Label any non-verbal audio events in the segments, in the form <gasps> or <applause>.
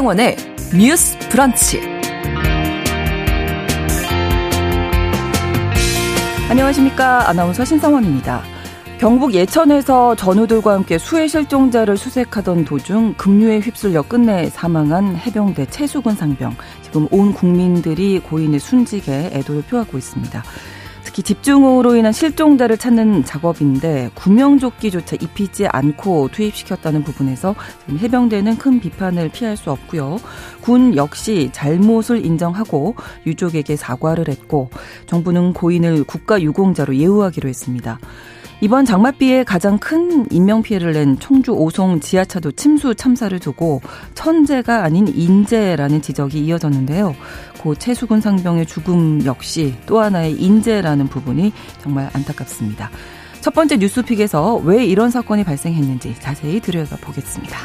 신성원의 뉴스 브런치. 안녕하십니까. 아나운서 신성원입니다. 경북 예천에서 전우들과 함께 수해 실종자를 수색하던 도중 급류에 휩쓸려 끝내 사망한 해병대 최수근 상병. 지금 온 국민들이 고인의 순직에 애도를 표하고 있습니다. 특히 집중호우로 인한 실종자를 찾는 작업인데 구명조끼조차 입히지 않고 투입시켰다는 부분에서 해병대는 큰 비판을 피할 수 없고요. 군 역시 잘못을 인정하고 유족에게 사과를 했고 정부는 고인을 국가유공자로 예우하기로 했습니다. 이번 장맛비에 가장 큰 인명피해를 낸 청주 오송 지하차도 침수 참사를 두고 천재가 아닌 인재라는 지적이 이어졌는데요. 고 최수근 상병의 죽음 역시 또 하나의 인재라는 부분이 정말 안타깝습니다. 첫 번째 뉴스픽에서 왜 이런 사건이 발생했는지 자세히 들여다보겠습니다.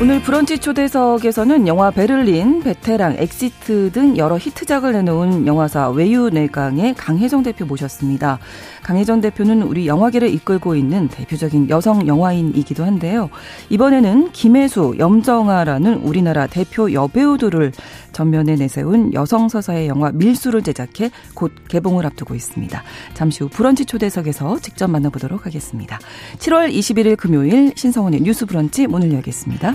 오늘 브런치 초대석에서는 영화 베를린, 베테랑, 엑시트 등 여러 히트작을 내놓은 영화사 외유내강의 강혜정 대표 모셨습니다. 강혜정 대표는 우리 영화계를 이끌고 있는 대표적인 여성 영화인이기도 한데요. 이번에는 김혜수, 염정아라는 우리나라 대표 여배우들을 전면에 내세운 여성 서사의 영화 밀수를 제작해 곧 개봉을 앞두고 있습니다. 잠시 후 브런치 초대석에서 직접 만나보도록 하겠습니다. 7월 21일 금요일 신성원의 뉴스 브런치 문을 열겠습니다.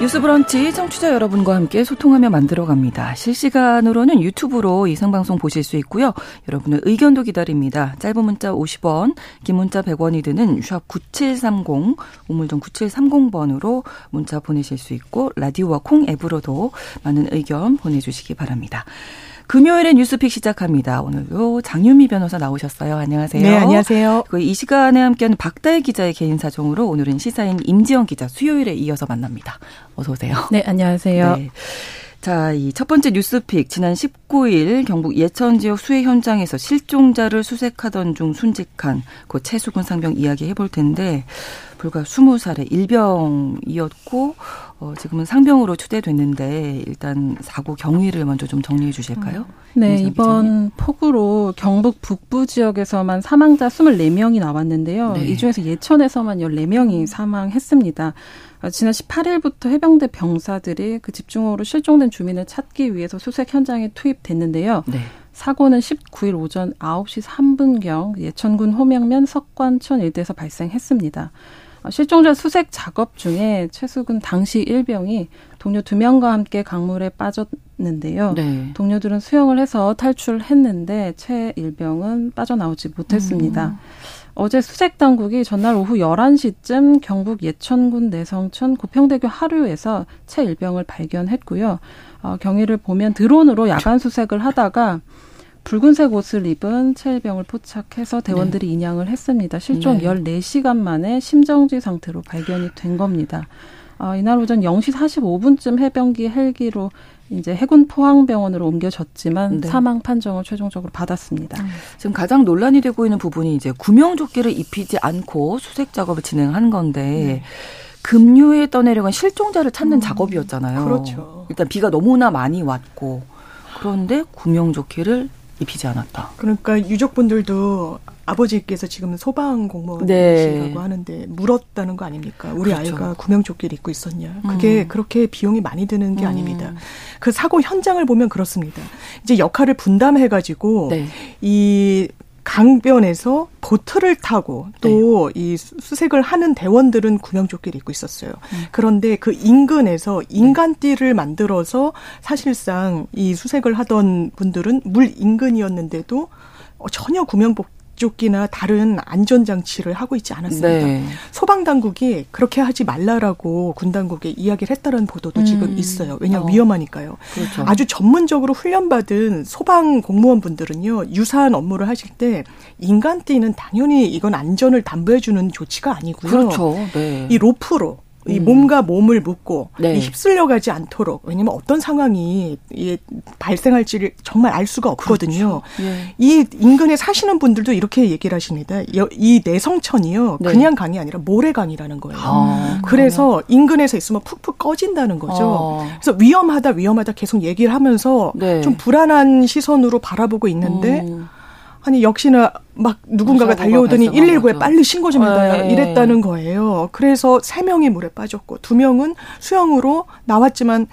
뉴스 브런치 청취자 여러분과 함께 소통하며 만들어갑니다. 실시간으로는 유튜브로 이 생방송 보실 수 있고요. 여러분의 의견도 기다립니다. 짧은 문자 50원, 긴 문자 100원이 드는 샵 9730, 우물정 9730번으로 문자 보내실 수 있고 라디오와 콩 앱으로도 많은 의견 보내주시기 바랍니다. 금요일에 뉴스픽 시작합니다. 오늘도 장윤미 변호사 나오셨어요. 안녕하세요. 네, 안녕하세요. 이 시간에 함께하는 박다혜 기자의 개인 사정으로 오늘은 시사인 임지영 기자 수요일에 이어서 만납니다. 어서 오세요. 네, 안녕하세요. 네. 자, 이 첫 번째 뉴스픽 지난 19일 경북 예천 지역 수해 현장에서 실종자를 수색하던 중 순직한 그 최수근 상병 이야기 해볼 텐데 불과 20살의 일병이었고 어, 지금은 상병으로 추대됐는데 일단 사고 경위를 먼저 좀 정리해 주실까요? 네, 이번 기자님. 폭우로 경북 북부 지역에서만 사망자 24명이 나왔는데요. 네. 이 중에서 예천에서만 14명이 사망했습니다. 어, 지난 18일부터 해병대 병사들이 그 집중호우로 실종된 주민을 찾기 위해서 수색 현장에 투입됐는데요. 네. 사고는 19일 오전 9시 3분경 예천군 호명면 석관천 일대에서 발생했습니다. 어, 실종자 수색 작업 중에 최수근 당시 일병이 동료 두 명과 함께 강물에 빠졌는데요. 네. 동료들은 수영을 해서 탈출했는데 최 일병은 빠져나오지 못했습니다. 음. 어제 수색 당국이 전날 오후 11시쯤 경북 예천군 내성천 고평대교 하류에서 최 일병을 발견했고요. 어, 경위를 보면 드론으로 야간 수색을 하다가 붉은색 옷을 입은 체일병을 포착해서 대원들이 네. 인양을 했습니다. 실종 네. 14시간 만에 심정지 상태로 발견이 된 겁니다. 어, 이날 오전 0시 45분쯤 해병기 헬기로 이제 해군 포항병원으로 옮겨졌지만 네. 사망 판정을 최종적으로 받았습니다. 음. 지금 가장 논란이 되고 있는 부분이 이제 구명조끼를 입히지 않고 수색 작업을 진행한 건데 네. 급류에 떠내려간 실종자를 찾는 음. 작업이었잖아요. 그렇죠. 일단 비가 너무나 많이 왔고 그런데 구명조끼를 입히지 않았다. 그러니까 유족분들도 아버지께서 지금 소방 공무원이시라고 네. 하는데 물었다는 거 아닙니까? 우리 그렇죠. 아이가 구명조끼를 입고 있었냐? 그게 음. 그렇게 비용이 많이 드는 게 음. 아닙니다. 그 사고 현장을 보면 그렇습니다. 이제 역할을 분담해가지고 네. 이 강변에서 보트를 타고 또이 네. 수색을 하는 대원들은 구명조끼를 입고 있었어요. 음. 그런데 그 인근에서 인간띠를 만들어서 사실상 이 수색을 하던 분들은 물 인근이었는데도 전혀 구명복 조끼나 다른 안전 장치를 하고 있지 않았습니다. 네. 소방 당국이 그렇게 하지 말라라고 군 당국에 이야기를 했다는 보도도 음. 지금 있어요. 왜냐하면 어. 위험하니까요. 그렇죠. 아주 전문적으로 훈련받은 소방 공무원분들은요, 유사한 업무를 하실 때 인간 띠는 당연히 이건 안전을 담보해 주는 조치가 아니고요. 그렇죠. 네. 이 로프로 이 음. 몸과 몸을 묶고 네. 휩쓸려 가지 않도록 왜냐면 어떤 상황이 이 발생할지를 정말 알 수가 없거든요. 그렇죠. 예. 이 인근에 사시는 분들도 이렇게 얘기를 하십니다. 이 내성천이요. 네. 그냥 강이 아니라 모래강이라는 거예요. 아, 그래서 인근에서 있으면 푹푹 꺼진다는 거죠. 어. 그래서 위험하다 위험하다 계속 얘기를 하면서 네. 좀 불안한 시선으로 바라보고 있는데 음. 아니 역시나 막 누군가가 달려오더니 119에 빨리 신고 좀 해달라 네. 이랬다는 거예요. 그래서 세 명이 물에 빠졌고 두 명은 수영으로 나왔지만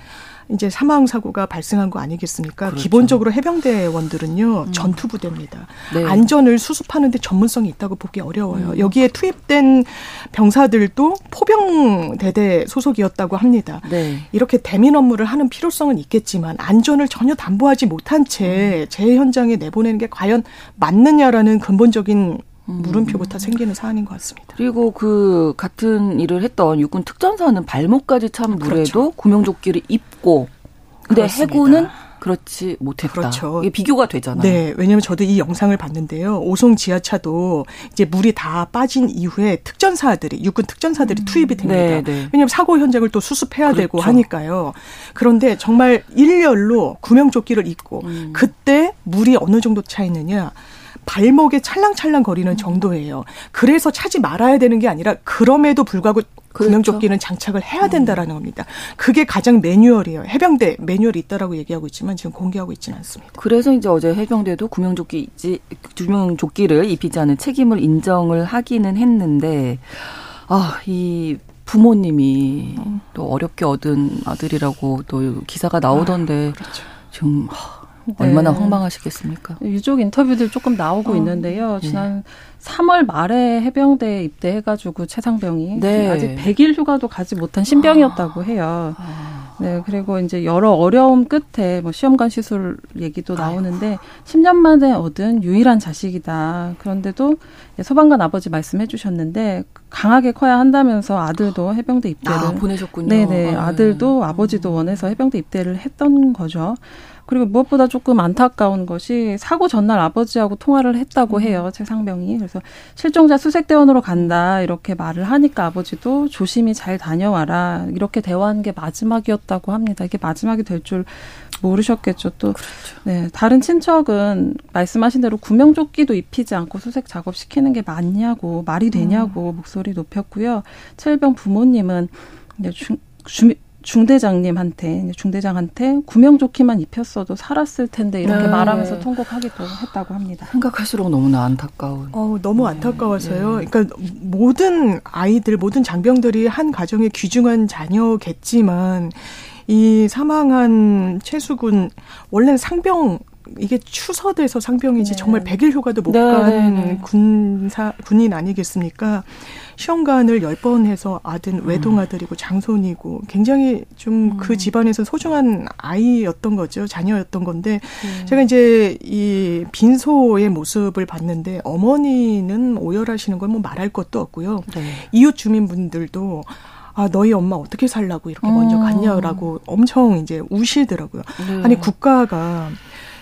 이제 사망 사고가 발생한 거 아니겠습니까? 그렇죠. 기본적으로 해병대원들은요 음. 전투 부대입니다. 네. 안전을 수습하는데 전문성이 있다고 보기 어려워요. 음. 여기에 투입된 병사들도 포병 대대 소속이었다고 합니다. 네. 이렇게 대민 업무를 하는 필요성은 있겠지만 안전을 전혀 담보하지 못한 채 재현장에 음. 내보내는 게 과연 맞느냐라는 근본적인 음. 물음표부터 생기는 사안인 것 같습니다. 그리고 그 같은 일을 했던 육군 특전사는 발목까지 찬 물에도 그렇죠. 구명조끼를 입고 근데 그렇습니다. 해군은 그렇지 못했다. 그렇죠. 이게 비교가 되잖아요. 네, 왜냐하면 저도 이 영상을 봤는데요. 오송 지하차도 이제 물이 다 빠진 이후에 특전사들이 육군 특전사들이 음. 투입이 됩니다. 네, 네. 왜냐하면 사고 현장을 또 수습해야 그렇죠. 되고 하니까요. 그런데 정말 일렬로 구명조끼를 입고 음. 그때 물이 어느 정도 차 있느냐? 발목에 찰랑찰랑 거리는 음. 정도예요. 그래서 차지 말아야 되는 게 아니라 그럼에도 불구하고 그렇죠. 구명조끼는 장착을 해야 음. 된다라는 겁니다. 그게 가장 매뉴얼이에요. 해병대 매뉴얼이 있다라고 얘기하고 있지만 지금 공개하고 있지는 않습니다. 그래서 이제 어제 해병대도 구명조끼 구명조끼를 입히지 않은 책임을 인정을 하기는 했는데 아, 이 부모님이 음. 또 어렵게 얻은 아들이라고 또 기사가 나오던데 아, 그렇죠. 좀 네. 얼마나 황망하시겠습니까? 유족 인터뷰들 조금 나오고 어. 있는데요. 네. 지난 네. 3월 말에 해병대에 입대해가지고 최상병이 네. 아직 100일 휴가도 가지 못한 신병이었다고 해요. 아. 네, 그리고 이제 여러 어려움 끝에 뭐 시험관 시술 얘기도 나오는데 10년 만에 얻은 유일한 자식이다. 그런데도 소방관 아버지 말씀해 주셨는데 강하게 커야 한다면서 아들도 해병대 입대를 아, 보내셨군요. 네네, 아, 네. 아들도 아버지도 원해서 해병대 입대를 했던 거죠. 그리고 무엇보다 조금 안타까운 것이 사고 전날 아버지하고 통화를 했다고 음. 해요. 최상병이. 그래서 실종자 수색대원으로 간다 이렇게 말을 하니까 아버지도 조심히 잘 다녀와라 이렇게 대화한 게 마지막이었다고 합니다. 이게 마지막이 될 줄 모르셨겠죠. 또 그렇죠. 네, 다른 친척은 말씀하신 대로 구명조끼도 입히지 않고 수색 작업 시키는 게 맞냐고 말이 되냐고 음. 목소리 높였고요. 최일병 부모님은 중, 주, 중대장님한테 중대장한테 구명조끼만 입혔어도 살았을 텐데 이렇게 네. 말하면서 통곡하기도 했다고 합니다. 생각할수록 너무나 안타까운. 어, 너무 네. 안타까워서요. 네. 그러니까 모든 아이들, 모든 장병들이 한 가정의 귀중한 자녀겠지만 이 사망한 최수군 원래는 상병 이게 추서돼서 상병이지 네. 정말 백일 휴가도 못간 네, 네, 군사 군인 아니겠습니까? 시험관을 열번 해서 아든 외동아들이고 장손이고 굉장히 좀그 음. 집안에서 소중한 아이였던 거죠. 자녀였던 건데 네. 제가 이제 이 빈소의 모습을 봤는데 어머니는 오열하시는 걸 뭐 말할 것도 없고요. 네. 이웃 주민분들도 아, 너희 엄마 어떻게 살라고 이렇게 먼저 음. 갔냐라고 엄청 이제 우시더라고요. 네. 아니, 국가가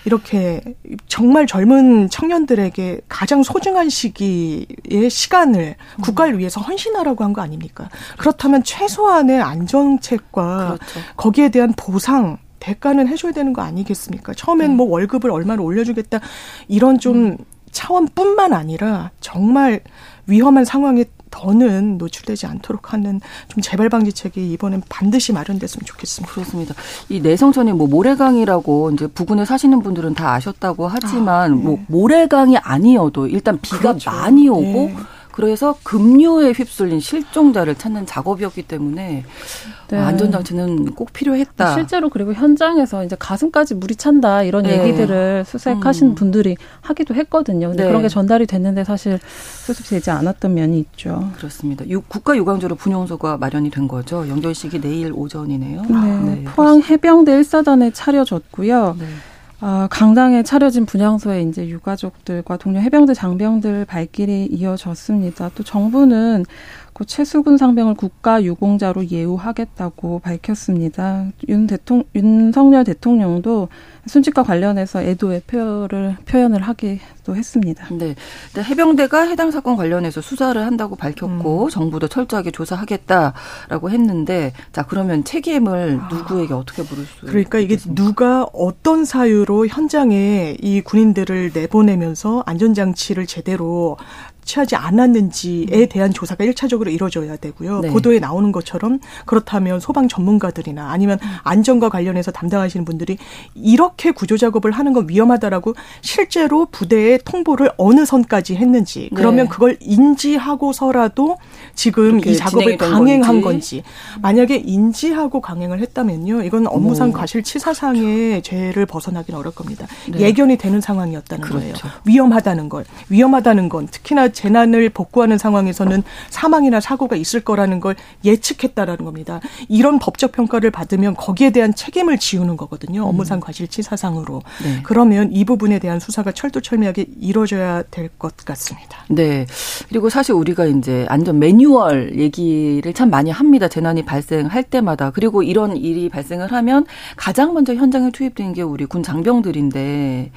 이렇게 정말 젊은 청년들에게 가장 소중한 시기의 시간을 음. 국가를 위해서 헌신하라고 한 거 아닙니까? 그렇다면 최소한의 안정책과 그렇죠. 거기에 대한 보상 대가는 해줘야 되는 거 아니겠습니까? 처음엔 네. 뭐 월급을 얼마나 올려주겠다 이런 좀 음. 차원뿐만 아니라 정말 위험한 상황에 더는 노출되지 않도록 하는 좀 재발 방지책이 이번엔 반드시 마련됐으면 좋겠습니다. 그렇습니다. 이 내성천이 뭐 모래강이라고 이제 부근에 사시는 분들은 다 아셨다고 하지만 아, 네. 뭐 모래강이 아니어도 일단 비가 그렇죠. 많이 오고 네. 그래서 급류에 휩쓸린 실종자를 찾는 작업이었기 때문에 네. 안전장치는 꼭 필요했다. 실제로 그리고 현장에서 이제 가슴까지 물이 찬다 이런 네. 얘기들을 수색하신 음. 분들이 하기도 했거든요. 근데 네. 그런 게 전달이 됐는데 사실 수습되지 않았던 면이 있죠. 그렇습니다. 국가 유광조로 분용소가 마련이 된 거죠. 연결식이 내일 오전이네요. 네. 네. 포항 해병대 1사단에 차려졌고요. 네. 아, 강당에 차려진 분향소에 이제 유가족들과 동료 해병대 장병들 발길이 이어졌습니다. 또 정부는 그 최수근 상병을 국가 유공자로 예우하겠다고 밝혔습니다. 윤 대통령, 윤석열 대통령도 순직과 관련해서 애도의 표현을 하게 하 기도 했습니다. 네. 해병대가 해당 사건 관련해서 수사를 한다고 밝혔고 음. 정부도 철저하게 조사하겠다라고 했는데 자 그러면 책임을 아. 누구에게 어떻게 물을 수? 그러니까 이게 있겠습니까? 누가 어떤 사유로 현장에 이 군인들을 내보내면서 안전장치를 제대로 취하지 않았는지에 음. 대한 조사가 일차적으로 이루어져야 되고요. 네. 보도에 나오는 것처럼 그렇다면 소방 전문가들이나 아니면 음. 안전과 관련해서 담당하시는 분들이 이렇게 구조 작업을 하는 건 위험하다라고 실제로 부대에 통보를 어느 선까지 했는지 그러면 네. 그걸 인지하고서라도 지금 이 작업을 강행한 건지. 건지. 만약에 인지하고 강행을 했다면요. 이건 업무상 과실치사상의 죄를 벗어나기는 어렵 겁니다. 네. 예견이 되는 상황이었다는 그렇죠. 거예요. 위험하다는 걸. 위험하다는 건 특히나 재난을 복구하는 상황에서는 사망이나 사고가 있을 거라는 걸 예측했다라는 겁니다. 이런 법적 평가를 받으면 거기에 대한 책임을 지우는 거거든요. 음. 업무상 과실치사상으로. 네. 그러면 이 부분에 대한 수사가 철두철미하게 이루어져야 될 것 같습니다. 네. 그리고 사실 우리가 이제 안전 매뉴얼 얘기를 참 많이 합니다. 재난이 발생할 때마다. 그리고 이런 일이 발생을 하면 가장 먼저 현장에 투입된 게 우리 군 장병들인데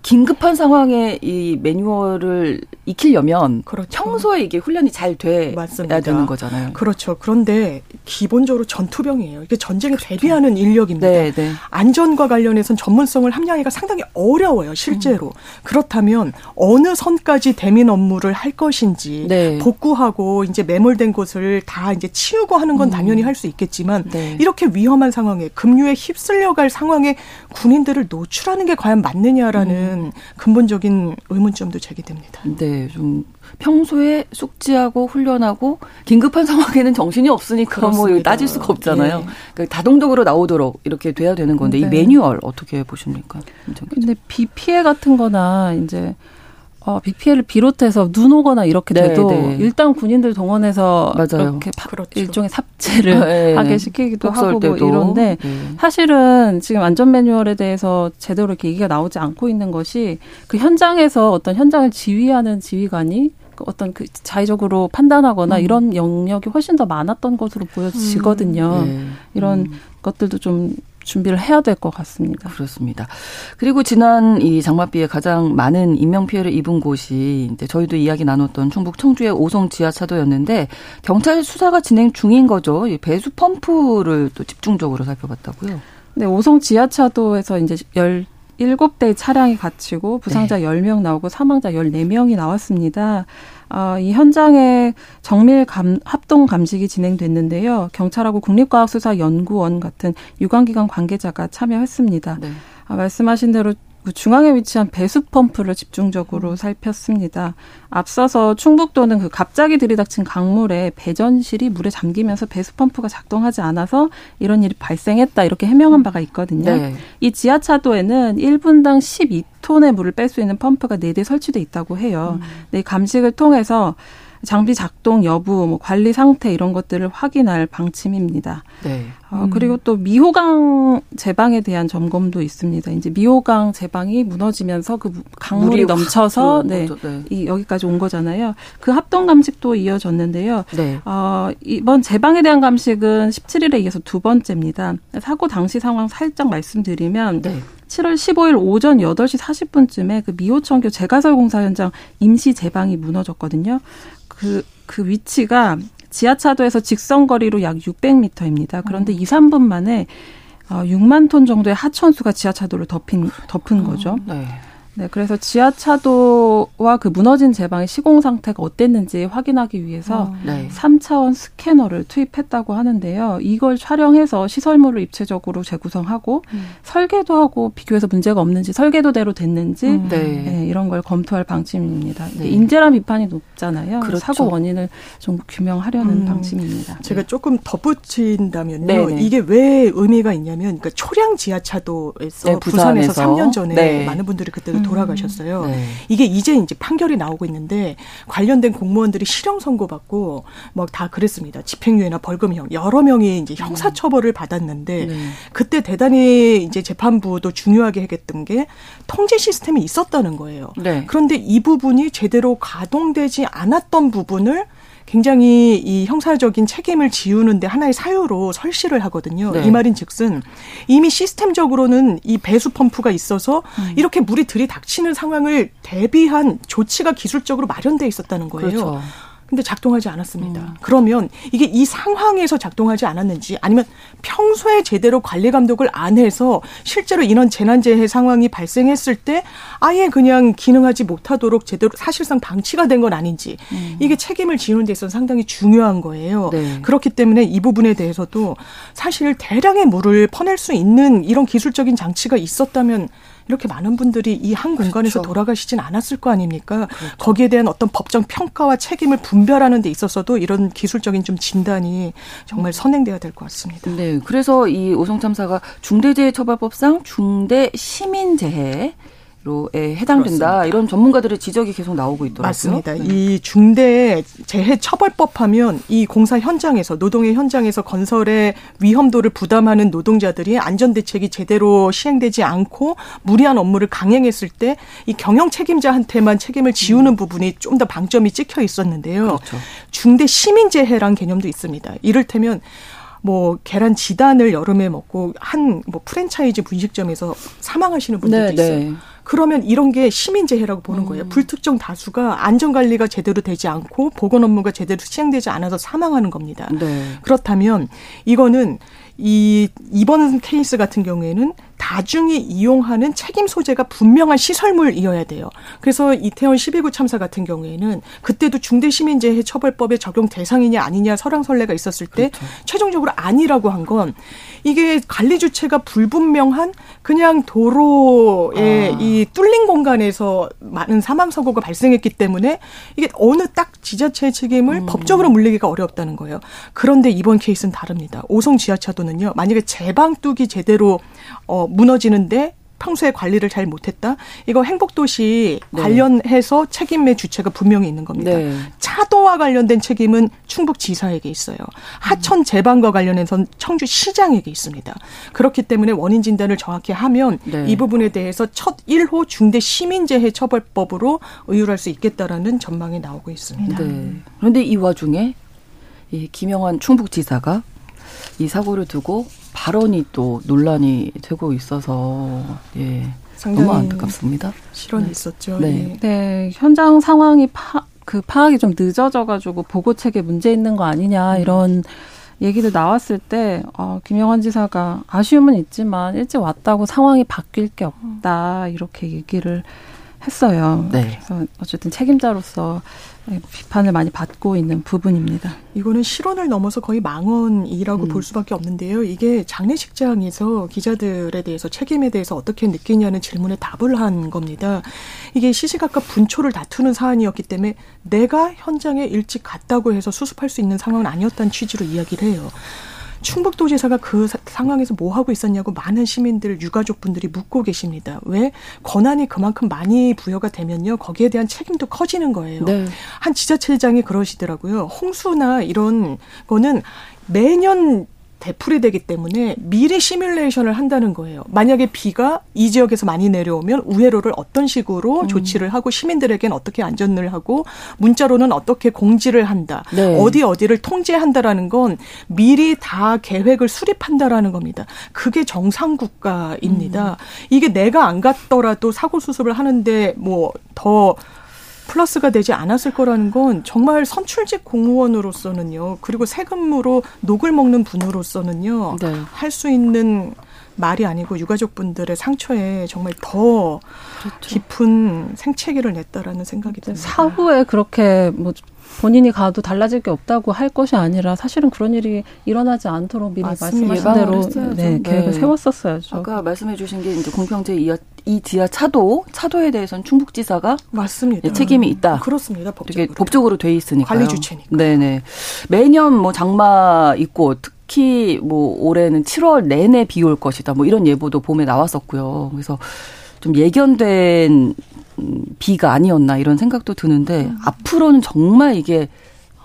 긴급한 상황에 이 매뉴얼을 익히려면 그렇죠. 평소에 이게 훈련이 잘 돼야 맞습니다. 되는 거잖아요. 그렇죠. 그런데 기본적으로 전투병이에요. 이게 전쟁에 그렇죠. 대비하는 인력입니다. 네, 네. 안전과 관련해서는 전문성을 함양하기가 상당히 어려워요. 실제로. 음. 그렇다면 어느 선까지 대민 업무를 할 것인지 네. 복구하고 이제 매몰된 곳을 다 이제 치우고 하는 건 음. 당연히 할 수 있겠지만 네. 이렇게 위험한 상황에 급류에 휩쓸려 갈 상황에 군인들을 노출하는 게 과연 맞느냐라는 음. 근본적인 의문점도 제기됩니다. 네, 좀 평소에 숙지하고 훈련하고 긴급한 <laughs> 상황에는 정신이 없으니까 뭐 그렇습니다. 뭐 따질 수가 없잖아요. 네. 그러니까 다동적으로 나오도록 이렇게 돼야 되는 건데 네. 이 매뉴얼 어떻게 보십니까? 근데 비 피해 같은 거나 이제 어, 비 피해를 비롯해서 눈 오거나 이렇게 네, 돼도 네. 일단 군인들 동원해서 맞아요. 이렇게 파, 그렇죠. 일종의 삽질을 네. 하게 시키기도 하고 뭐 이런데 네. 사실은 지금 안전 매뉴얼에 대해서 제대로 이렇게 얘기가 나오지 않고 있는 것이 그 현장에서 어떤 현장을 지휘하는 지휘관이 그 어떤 그 자의적으로 판단하거나 음. 이런 영역이 훨씬 더 많았던 것으로 보여지거든요. 음. 네. 이런 음. 것들도 좀 준비를 해야 될 것 같습니다. 그렇습니다. 그리고 지난 이 장맛비에 가장 많은 인명 피해를 입은 곳이 이제 저희도 이야기 나눴던 충북 청주의 오송 지하차도였는데 경찰 수사가 진행 중인 거죠. 이 배수 펌프를 또 집중적으로 살펴봤다고요. 네, 오송 지하차도에서 이제 열 일곱 대의 차량이 갇히고 부상자 네. 10명 나오고 사망자 14명이 나왔습니다. 어, 이 현장에 정밀 감, 합동 감식이 진행됐는데요. 경찰하고 국립과학수사연구원 같은 유관기관 관계자가 참여했습니다. 네. 아, 말씀하신 대로 그 중앙에 위치한 배수 펌프를 집중적으로 음. 살폈습니다. 앞서서 충북도는 그 갑자기 들이닥친 강물에 배전실이 물에 잠기면서 배수 펌프가 작동하지 않아서 이런 일이 발생했다 이렇게 해명한 바가 있거든요. 네. 이 지하차도에는 1분당 12톤의 물을 뺄 수 있는 펌프가 4대 설치돼 있다고 해요. 음. 네, 감식을 통해서 장비 작동 여부, 뭐 관리 상태 이런 것들을 확인할 방침입니다. 네. 어, 그리고 또 미호강 제방에 대한 점검도 있습니다. 이제 미호강 제방이 무너지면서 그 강물이 넘쳐서 네, 네. 이 여기까지 온 거잖아요. 그 합동 감식도 이어졌는데요. 네. 어, 이번 제방에 대한 감식은 17일에 이어서 두 번째입니다. 사고 당시 상황 살짝 말씀드리면 네. 7월 15일 오전 8시 40분쯤에 그 미호청교 재가설 공사 현장 임시 제방이 무너졌거든요. 그, 그 위치가 지하차도에서 직선거리로 약 600m입니다. 그런데 음. 2, 3분 만에 어, 6만 톤 정도의 하천수가 지하차도를 덮인, 덮은 거죠. 네. 네, 그래서 지하차도와 그 무너진 제방의 시공 상태가 어땠는지 확인하기 위해서 어, 네. 3차원 스캐너를 투입했다고 하는데요. 이걸 촬영해서 시설물을 입체적으로 재구성하고 음. 설계도 하고 비교해서 문제가 없는지 설계도대로 됐는지 음. 네. 네, 이런 걸 검토할 방침입니다. 네. 인재란 비판이 높잖아요. 그렇죠. 사고 원인을 좀 규명하려는 음. 방침입니다. 제가 조금 덧붙인다면요. 네네. 네. 이게 왜 의미가 있냐면 그러니까 초량 지하차도에서 네, 부산에서 3년 전에 많은 분들이 그때 음. 돌아가셨어요. 네. 이게 이제 이제 판결이 나오고 있는데 관련된 공무원들이 실형 선고받고 막 다 그랬습니다. 집행유예나 벌금형 여러 명이 이제 형사 처벌을 받았는데 네. 그때 대단히 이제 재판부도 중요하게 했던 게 통제 시스템이 있었다는 거예요. 네. 그런데 이 부분이 제대로 가동되지 않았던 부분을 굉장히 이 형사적인 책임을 지우는데 하나의 사유로 설시를 하거든요. 네. 이 말인 즉슨 이미 시스템적으로는 이 배수 펌프가 있어서 음. 이렇게 물이 들이닥치는 상황을 대비한 조치가 기술적으로 마련돼 있었다는 거예요. 그렇죠. 근데 작동하지 않았습니다. 음. 그러면 이게 이 상황에서 작동하지 않았는지 아니면 평소에 제대로 관리 감독을 안 해서 실제로 이런 재난재해 상황이 발생했을 때 아예 그냥 기능하지 못하도록 제대로 사실상 방치가 된 건 아닌지 음. 이게 책임을 지우는 데 있어서 상당히 중요한 거예요. 네. 그렇기 때문에 이 부분에 대해서도 사실 대량의 물을 퍼낼 수 있는 이런 기술적인 장치가 있었다면 이렇게 많은 분들이 이 한 공간에서 그렇죠. 돌아가시진 않았을 거 아닙니까? 그렇죠. 거기에 대한 어떤 법정 평가와 책임을 분별하는 데 있어서도 이런 기술적인 좀 진단이 정말 선행돼야 될 것 같습니다. 네. 그래서 이 오송 참사가 중대재해처벌법상 중대 시민재해 로에 해당된다 그렇습니다. 이런 전문가들의 지적이 계속 나오고 있더라고요. 맞습니다. 네. 이 중대 재해 처벌법 하면 이 공사 현장에서 노동의 현장에서 건설의 위험도를 부담하는 노동자들이 안전 대책이 제대로 시행되지 않고 무리한 업무를 강행했을 때 이 경영 책임자한테만 책임을 지우는 음. 부분이 좀 더 방점이 찍혀 있었는데요. 그렇죠. 중대 시민 재해란 개념도 있습니다. 이를테면 뭐 계란 지단을 여름에 먹고 한 뭐 프랜차이즈 분식점에서 사망하시는 분들도 네, 있어요. 네. 그러면 이런 게 시민재해라고 보는 거예요. 음. 불특정 다수가 안전관리가 제대로 되지 않고 보건 업무가 제대로 시행되지 않아서 사망하는 겁니다. 네. 그렇다면 이거는 이 이번 케이스 같은 경우에는 다중이 이용하는 책임 소재가 분명한 시설물이어야 돼요. 그래서 이태원 12구 참사 같은 경우에는 그때도 중대시민재해 처벌법의 적용 대상이냐 아니냐 설랑설레가 있었을 때 그렇죠. 최종적으로 아니라고 한 건 이게 관리 주체가 불분명한 그냥 도로의 아. 이 뚫린 공간에서 많은 사망 사고가 발생했기 때문에 이게 어느 딱 지자체의 책임을 음. 법적으로 물리기가 어렵다는 거예요. 그런데 이번 케이스는 다릅니다. 오송 지하차도는 요. 만약에 제방 뚝이 제대로 어 무너지는데 평소에 관리를 잘 못했다. 이거 행복도시 네. 관련해서 책임의 주체가 분명히 있는 겁니다. 네. 차도와 관련된 책임은 충북지사에게 있어요. 하천 제방과 관련해서는 청주시장에게 있습니다. 그렇기 때문에 원인 진단을 정확히 하면 네. 이 부분에 대해서 첫 1호 중대 시민재해 처벌법으로 의율할 수 있겠다라는 전망이 나오고 있습니다. 네. 그런데 이 와중에 이 김영환 충북지사가 이 사고를 두고 발언이 또 논란이 되고 있어서 예. 너무 안타깝습니다. 실언이 네. 있었죠. 네. 예. 네. 현장 상황이 파, 그 파악이 좀 늦어져가지고 보고 책에 문제 있는 거 아니냐 음. 이런 얘기도 나왔을 때 어, 김영환 지사가 아쉬움은 있지만 일찍 왔다고 상황이 바뀔 게 없다 이렇게 얘기를 했어요. 네. 그래서 어쨌든 책임자로서 비판을 많이 받고 있는 부분입니다. 이거는 실언을 넘어서 거의 망언이라고 음. 볼 수밖에 없는데요. 이게 장례식장에서 기자들에 대해서 책임에 대해서 어떻게 느끼냐는 질문에 답을 한 겁니다. 이게 시시각각 분초를 다투는 사안이었기 때문에 내가 현장에 일찍 갔다고 해서 수습할 수 있는 상황은 아니었다는 취지로 이야기를 해요. 충북도지사가 그 상황에서 뭐 하고 있었냐고 많은 시민들 유가족분들이 묻고 계십니다. 왜 권한이 그만큼 많이 부여가 되면요 거기에 대한 책임도 커지는 거예요. 네. 한 지자체장이 그러시더라고요. 홍수나 이런 거는 매년 되풀이 되기 때문에 미리 시뮬레이션을 한다는 거예요. 만약에 비가 이 지역에서 많이 내려오면 우회로를 어떤 식으로 음. 조치를 하고 시민들에게는 어떻게 안전을 하고 문자로는 어떻게 공지를 한다. 네. 어디 어디를 통제한다라는 건 미리 다 계획을 수립한다라는 겁니다. 그게 정상 국가입니다. 음. 이게 내가 안 갔더라도 사고 수습을 하는데 뭐더 플러스가 되지 않았을 거라는 건 정말 선출직 공무원으로서는요. 그리고 세금으로 녹을 먹는 분으로서는요. 네. 할수 있는 말이 아니고 유가족분들의 상처에 정말 더 그렇죠. 깊은 생채기를 냈다라는 생각이 듭니다. 사후에 그렇게 뭐 본인이 가도 달라질 게 없다고 할 것이 아니라 사실은 그런 일이 일어나지 않도록 미리 말씀하신 대로 네, 계획을 네. 세웠었어야죠. 아까 말씀해 주신 게 이제 공평제 이, 이 지하 차도 차도에 대해서는 충북지사가 맞습니다. 예, 책임이 있다. 그렇습니다. 법적으로. 법적으로 돼 있으니까 관리 주체니까. 네네. 매년 뭐 장마 있고 특히 뭐 올해는 7월 내내 비 올 것이다. 뭐 이런 예보도 봄에 나왔었고요. 그래서 좀 예견된 비가 아니었나 이런 생각도 드는데 음. 앞으로는 정말 이게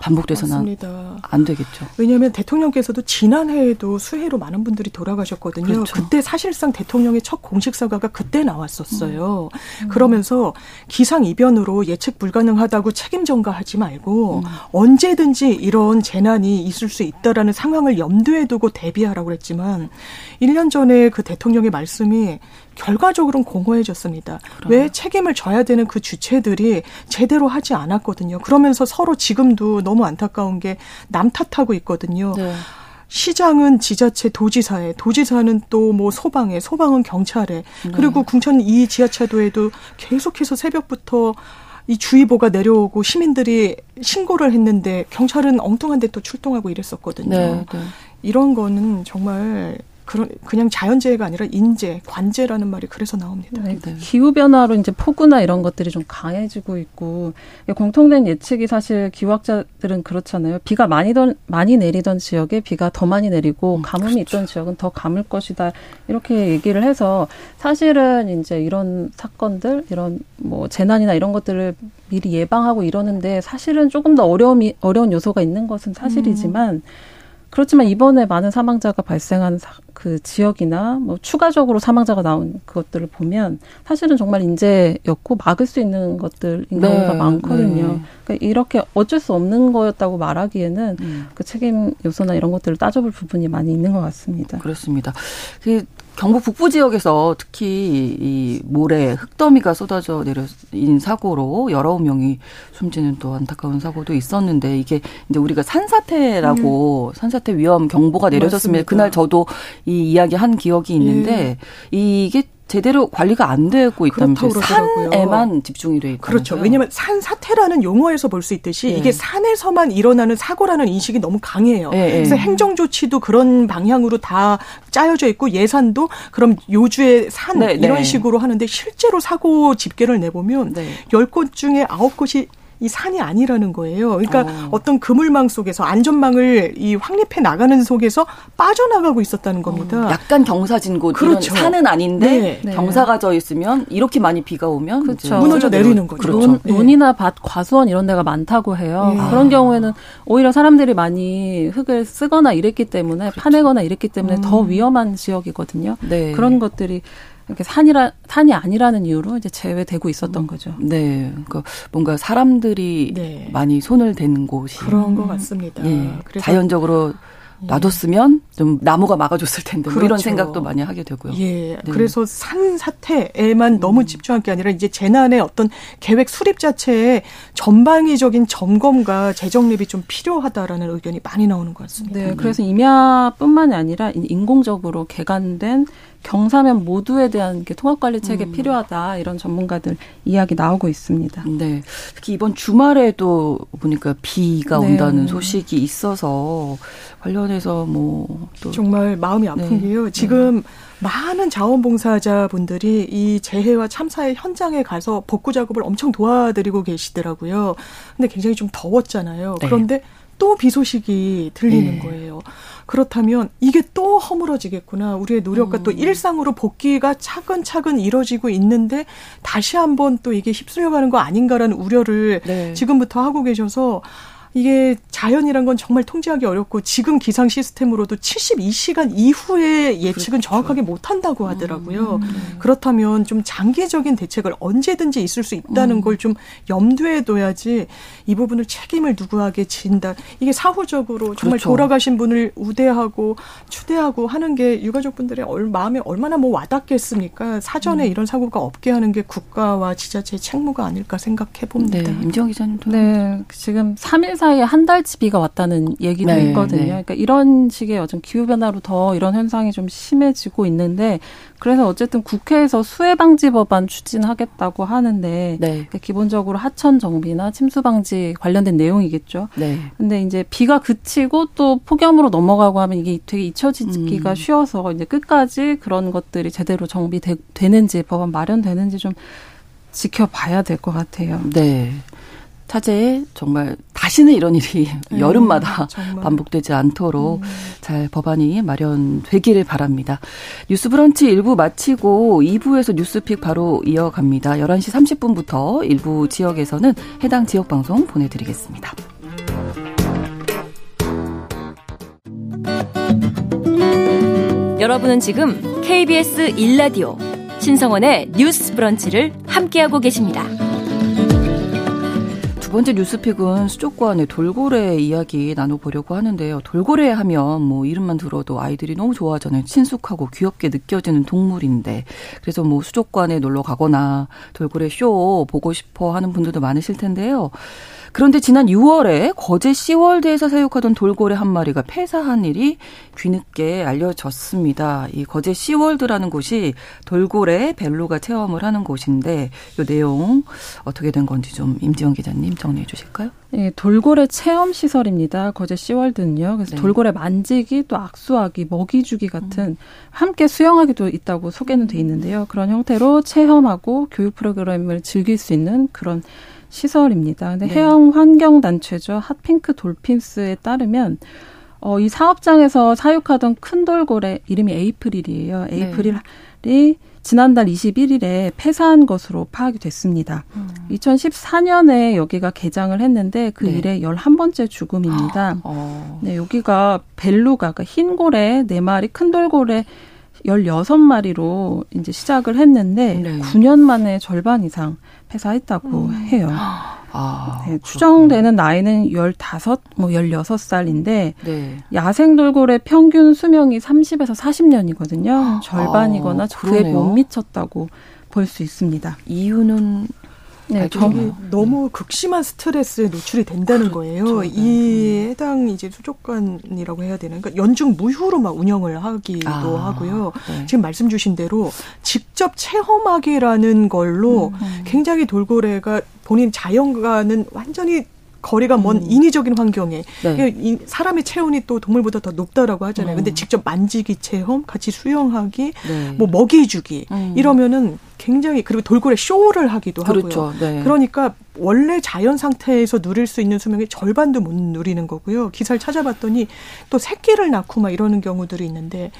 반복돼서는 맞습니다. 안 되겠죠. 왜냐하면 대통령께서도 지난해에도 수해로 많은 분들이 돌아가셨거든요. 그렇죠. 그때 사실상 대통령의 첫 공식 사과가 그때 나왔었어요. 음. 그러면서 기상 이변으로 예측 불가능하다고 책임 전가하지 말고 음. 언제든지 이런 재난이 있을 수 있다라는 상황을 염두에 두고 대비하라고 그랬지만 1년 전에 그 대통령의 말씀이 결과적으로는 공허해졌습니다. 그럼. 왜 책임을 져야 되는 그 주체들이 제대로 하지 않았거든요. 그러면서 서로 지금도 너무 안타까운 게 남 탓하고 있거든요. 네. 시장은 지자체 도지사에, 도지사는 또 뭐 소방에, 소방은 경찰에, 네. 그리고 궁천 이 지하차도에도 계속해서 새벽부터 이 주의보가 내려오고 시민들이 신고를 했는데 경찰은 엉뚱한 데 또 출동하고 이랬었거든요. 네, 네. 이런 거는 정말 그런 그냥 자연재해가 아니라 인재, 관재라는 말이 그래서 나옵니다. 네, 네. 기후 변화로 이제 폭우나 이런 것들이 좀 강해지고 있고 공통된 예측이 사실 기후학자들은 그렇잖아요. 비가 많이 던 많이 내리던 지역에 비가 더 많이 내리고 음, 가뭄이 그렇죠. 있던 지역은 더 가물 것이다. 이렇게 얘기를 해서 사실은 이제 이런 사건들, 이런 뭐 재난이나 이런 것들을 미리 예방하고 이러는데 사실은 조금 더 어려움이 어려운 요소가 있는 것은 사실이지만 음. 그렇지만 이번에 많은 사망자가 발생한 사, 그 지역이나 뭐 추가적으로 사망자가 나온 그것들을 보면 사실은 정말 인재였고 막을 수 있는 것들인 네, 경우가 많거든요. 네. 그러니까 이렇게 어쩔 수 없는 거였다고 말하기에는 음. 그 책임 요소나 이런 것들을 따져볼 부분이 많이 있는 것 같습니다. 그렇습니다. 그 경북 북부 지역에서 특히 이 모래 흙더미가 쏟아져 내려인 사고로 여러 명이 숨지는 또 안타까운 사고도 있었는데 이게 이제 우리가 산사태라고 음. 산사태 위험 경보가 내려졌으면 그날 저도 이 이야기 한 기억이 있는데 예. 이게 제대로 관리가 안 되고 있다면서요. 산에만 집중이 돼 있다. 그렇죠. 왜냐하면 산 사태라는 용어에서 볼 수 있듯이 예. 이게 산에서만 일어나는 사고라는 인식이 너무 강해요. 예, 예. 그래서 행정 조치도 그런 방향으로 다 짜여져 있고 예산도 그럼 요주의 산 네, 이런 네. 식으로 하는데 실제로 사고 집계를 내보면 네. 10곳 중에 9곳이 이 산이 아니라는 거예요. 그러니까 어. 떤 그물망 속에서 안전망을 이 확립해 나가는 속에서 빠져나가고 있었다는 겁니다. 어. 약간 경사진 곳 그렇죠. 산은 아닌데 네. 경사가 져 있으면 이렇게 많이 비가 오면 그렇죠. 무너져 내리는 거죠. 그렇죠. 논, 네. 논이나 밭, 과수원 이런 데가 많다고 해요. 네. 그런 경우에는 오히려 사람들이 많이 흙을 쓰거나 이랬기 때문에 그렇죠. 파내거나 이랬기 때문에 음. 더 위험한 지역이거든요. 네. 그런 것들이 이렇게 산이라 산이 아니라는 이유로 이제 제외되고 있었던 거죠. 네, 그러니까 뭔가 사람들이 네. 많이 손을 대는 곳이 그런 것 같습니다. 예, 자연적으로 예. 놔뒀으면 좀 나무가 막아줬을 텐데 그렇죠. 뭐 이런 그렇죠. 생각도 많이 하게 되고요. 예. 네. 그래서 산 사태에만 음. 너무 집중할 게 아니라 이제 재난의 어떤 계획 수립 자체에 전방위적인 점검과 재정립이 좀 필요하다라는 의견이 많이 나오는 것 같습니다. 네. 그래서 임야뿐만이 아니라 인공적으로 개간된 경사면 모두에 대한 통합 관리 체계 음. 필요하다 이런 전문가들 이야기 나오고 있습니다. 네. 특히 이번 주말에도 보니까 비가 네. 온다는 소식이 있어서 관련 해서 뭐 또 정말 마음이 아픈 네. 게요. 지금 네. 많은 자원봉사자분들이 이 재해와 참사의 현장에 가서 복구 작업을 엄청 도와드리고 계시더라고요. 근데 굉장히 좀 더웠잖아요. 네. 그런데 또비 소식이 들리는 네. 거예요. 그렇다면 이게 또 허물어지겠구나. 우리의 노력과 음. 또 일상으로 복귀가 차근차근 이뤄지고 있는데 다시 한번 또 이게 휩쓸려가는 거 아닌가라는 우려를 네. 지금부터 하고 계셔서 이게 자연이란 건 정말 통제하기 어렵고 지금 기상 시스템으로도 72시간 이후의 예측은 그렇죠. 정확하게 못 한다고 하더라고요. 음. 음. 그렇다면 좀 장기적인 대책을 언제든지 있을 수 있다는 음. 걸좀 염두에 둬야지 이 부분을 책임을 누구에게 진다. 이게 사후적으로 정말 그렇죠. 돌아가신 분을 우대하고 추대하고 하는 게 유가족 분들의 마음에 얼마나 뭐 와닿겠습니까? 사전에 음. 이런 사고가 없게 하는 게 국가와 지자체의 책무가 아닐까 생각해 봅니다. 네, 임지영 기자님도. 네, 지금 3일 사이에 한 달치 비가 왔다는 얘기도 네, 있거든요. 네. 그러니까 이런 식의 어떤 기후 변화로 더 이런 현상이 좀 심해지고 있는데 그래서 어쨌든 국회에서 수해 방지 법안 추진하겠다고 하는데 네. 그러니까 기본적으로 하천 정비나 침수 방지 관련된 내용이겠죠. 네. 근데 이제 비가 그치고 또 폭염으로 넘어가고 하면 이게 되게 잊혀지기가 음. 쉬워서 이제 끝까지 그런 것들이 제대로 정비되는지 법안 마련되는지 좀 지켜봐야 될 것 같아요. 네. 차제에 정말 다시는 이런 일이 음, 여름마다 정말. 반복되지 않도록 음. 잘 법안이 마련되기를 바랍니다. 뉴스 브런치 1부 마치고 2부에서 뉴스픽 바로 이어갑니다. 11시 30분부터 일부 지역에서는 해당 지역 방송 보내드리겠습니다. 여러분은 지금 KBS 1라디오 신성원의 뉴스 브런치를 함께하고 계십니다. 두 번째 뉴스픽은 수족관의 돌고래 이야기 나눠보려고 하는데요. 돌고래 하면 뭐 이름만 들어도 아이들이 너무 좋아하잖아요. 친숙하고 귀엽게 느껴지는 동물인데. 그래서 뭐 수족관에 놀러 가거나 돌고래 쇼 보고 싶어 하는 분들도 많으실 텐데요. 그런데 지난 6월에 거제 시월드에서 사육하던 돌고래 한 마리가 폐사한 일이 뒤늦게 알려졌습니다. 이 거제 시월드라는 곳이 돌고래 벨루가 체험을 하는 곳인데 이 내용 어떻게 된 건지 좀 임지영 기자님 정리해 주실까요? 네, 돌고래 체험 시설입니다. 거제 시월드는요. 그래서 네. 돌고래 만지기 또 악수하기, 먹이 주기 같은 음. 함께 수영하기도 있다고 소개는 돼 있는데요. 그런 형태로 체험하고 교육 프로그램을 즐길 수 있는 그런 시설입니다. 근데 네. 해양 환경 단체죠. 핫핑크 돌핀스에 따르면 어, 이 사업장에서 사육하던 큰 돌고래 이름이 에이프릴이에요. 네. 에이프릴이 네. 지난달 21일에 폐사한 것으로 파악이 됐습니다. 음. 2014년에 여기가 개장을 했는데 그 네. 일에 11번째 죽음입니다. 어. 네, 여기가 벨루가 그러니까 흰 고래 4마리, 큰 돌고래 16마리로 이제 시작을 했는데 네. 9년 만에 절반 이상 폐사했다고 음. 해요. 아, 네, 추정되는 나이는 15, 뭐 16살인데 네. 야생 돌고래 평균 수명이 30에서 40년이거든요. 절반이거나 아, 그에 못 미쳤다고 볼 수 있습니다. 이유는 네, 저기 너무 극심한 스트레스에 노출이 된다는 그렇죠. 거예요. 네. 이 해당 이제 수족관이라고 해야 되는 그러니까 연중 무휴로 막 운영을 하기도 아, 하고요. 네. 지금 말씀 주신 대로 직접 체험하기라는 걸로 음, 음. 굉장히 돌고래가 본인 자연과는 완전히 거리가 먼 음. 인위적인 환경에 네. 사람의 체온이 또 동물보다 더 높다라고 하잖아요. 음. 근데 직접 만지기 체험, 같이 수영하기, 네. 뭐 먹이 주기 음. 이러면은 굉장히 그리고 돌고래 쇼를 하기도 그렇죠. 하고요. 네. 그러니까 원래 자연 상태에서 누릴 수 있는 수명의 절반도 못 누리는 거고요. 기사를 찾아봤더니 또 새끼를 낳고 막 이러는 경우들이 있는데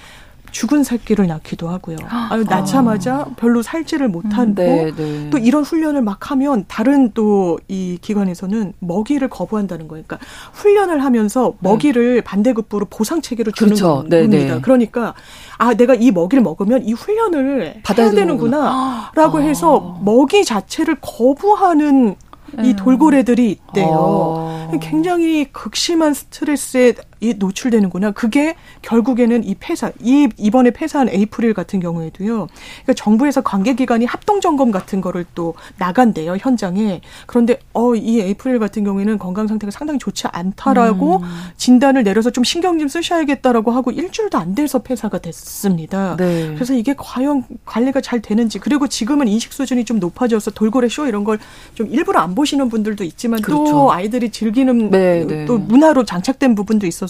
죽은 새끼를 낳기도 하고요. <gasps> 아유, 낳자마자 아. 별로 살지를 못하고 음, 네, 네. 또 이런 훈련을 막 하면 다른 또 이 기관에서는 먹이를 거부한다는 거예요. 그러니까 훈련을 하면서 먹이를 네. 반대급부로 보상 체계로 주는 그렇죠. 네, 겁니다. 네. 그러니까 아 내가 이 먹이를 먹으면 이 훈련을 받아야 되는구나라고 <gasps> 아. 해서 먹이 자체를 거부하는 이 음. 돌고래들이 있대요. 어. 굉장히 극심한 스트레스에 노출되는구나. 그게 결국에는 이 폐사, 이 이번에 폐사한 에이프릴 같은 경우에도요. 그러니까 정부에서 관계기관이 합동 점검 같은 거를 또 나간대요 현장에. 그런데 어 이 에이프릴 같은 경우에는 건강 상태가 상당히 좋지 않다라고 음. 진단을 내려서 좀 신경 좀 쓰셔야겠다라고 하고 일주일도 안 돼서 폐사가 됐습니다. 네. 그래서 이게 과연 관리가 잘 되는지 그리고 지금은 인식 수준이 좀 높아져서 돌고래 쇼 이런 걸 좀 일부러 안 보시는 분들도 있지만 그렇죠. 또 아이들이 즐기는 네, 네. 또 문화로 장착된 부분도 있어서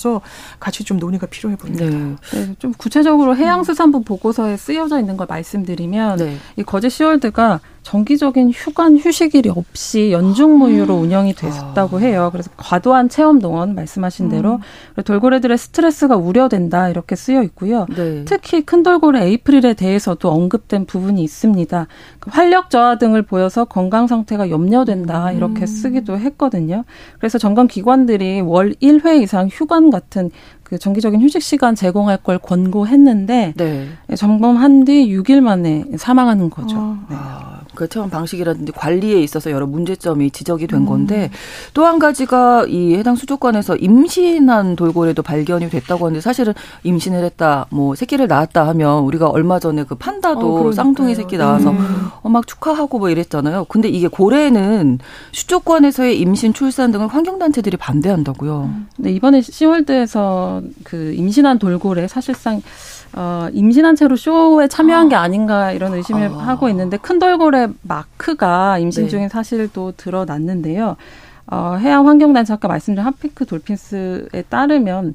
같이 좀 논의가 필요해 보입니다. 네. 네. 좀 구체적으로 해양수산부 보고서에 쓰여져 있는 걸 말씀드리면 네. 이 거제 시월드가 정기적인 휴관 휴식일이 없이 연중무휴로 아. 운영이 됐다고 해요. 그래서 과도한 체험 동원 말씀하신 음. 대로 돌고래들의 스트레스가 우려된다 이렇게 쓰여 있고요. 네. 특히 큰 돌고래 에이프릴에 대해서도 언급된 부분이 있습니다. 그 활력 저하 등을 보여서 건강 상태가 염려된다 이렇게 음. 쓰기도 했거든요. 그래서 점검 기관들이 월 1회 이상 휴관 같은 그 정기적인 휴식 시간 제공할 걸 권고했는데 네. 점검한 뒤 6일 만에 사망하는 거죠. 아. 네. 그 체험 방식이라든지 관리에 있어서 여러 문제점이 지적이 된 음. 건데 또한 가지가 이 해당 수족관에서 임신한 돌고래도 발견이 됐다고 하는데 사실은 임신을 했다, 뭐 새끼를 낳았다 하면 우리가 얼마 전에 그 판다도 어, 쌍둥이 새끼 낳아서 음. 어, 막 축하하고 뭐 이랬잖아요. 근데 이게 고래는 수족관에서의 임신, 출산 등을 환경단체들이 반대한다고요. 네, 이번에 시월드에서 그 임신한 돌고래 사실상 어, 임신한 채로 쇼에 참여한 아. 게 아닌가 이런 의심을 아. 하고 있는데 큰 돌고래 마크가 임신 네. 중인 사실도 드러났는데요. 어, 해양 환경단체 아까 말씀드린 핫피크 돌핀스에 따르면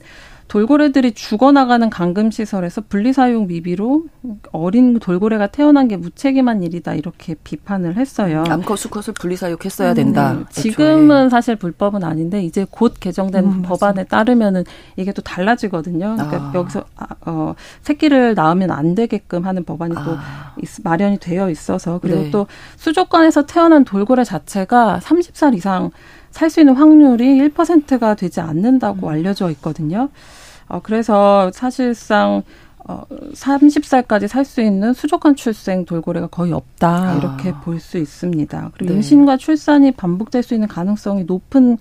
돌고래들이 죽어나가는 감금시설에서 분리사육 미비로 어린 돌고래가 태어난 게 무책임한 일이다 이렇게 비판을 했어요. 암컷 수컷을 분리사육했어야 된다. 음, 지금은 사실 불법은 아닌데 이제 곧 개정된 음, 법안에 따르면은 이게 또 달라지거든요. 그러니까 아. 여기서 아, 어, 새끼를 낳으면 안 되게끔 하는 법안이 아. 또 마련이 되어 있어서 그리고 네. 또 수족관에서 태어난 돌고래 자체가 30살 이상 살 수 있는 확률이 1%가 되지 않는다고 음. 알려져 있거든요. 어, 그래서 사실상 어, 30살까지 살 수 있는 수족관 출생 돌고래가 거의 없다. 아. 이렇게 볼수 있습니다. 그리고 네. 임신과 출산이 반복될 수 있는 가능성이 높은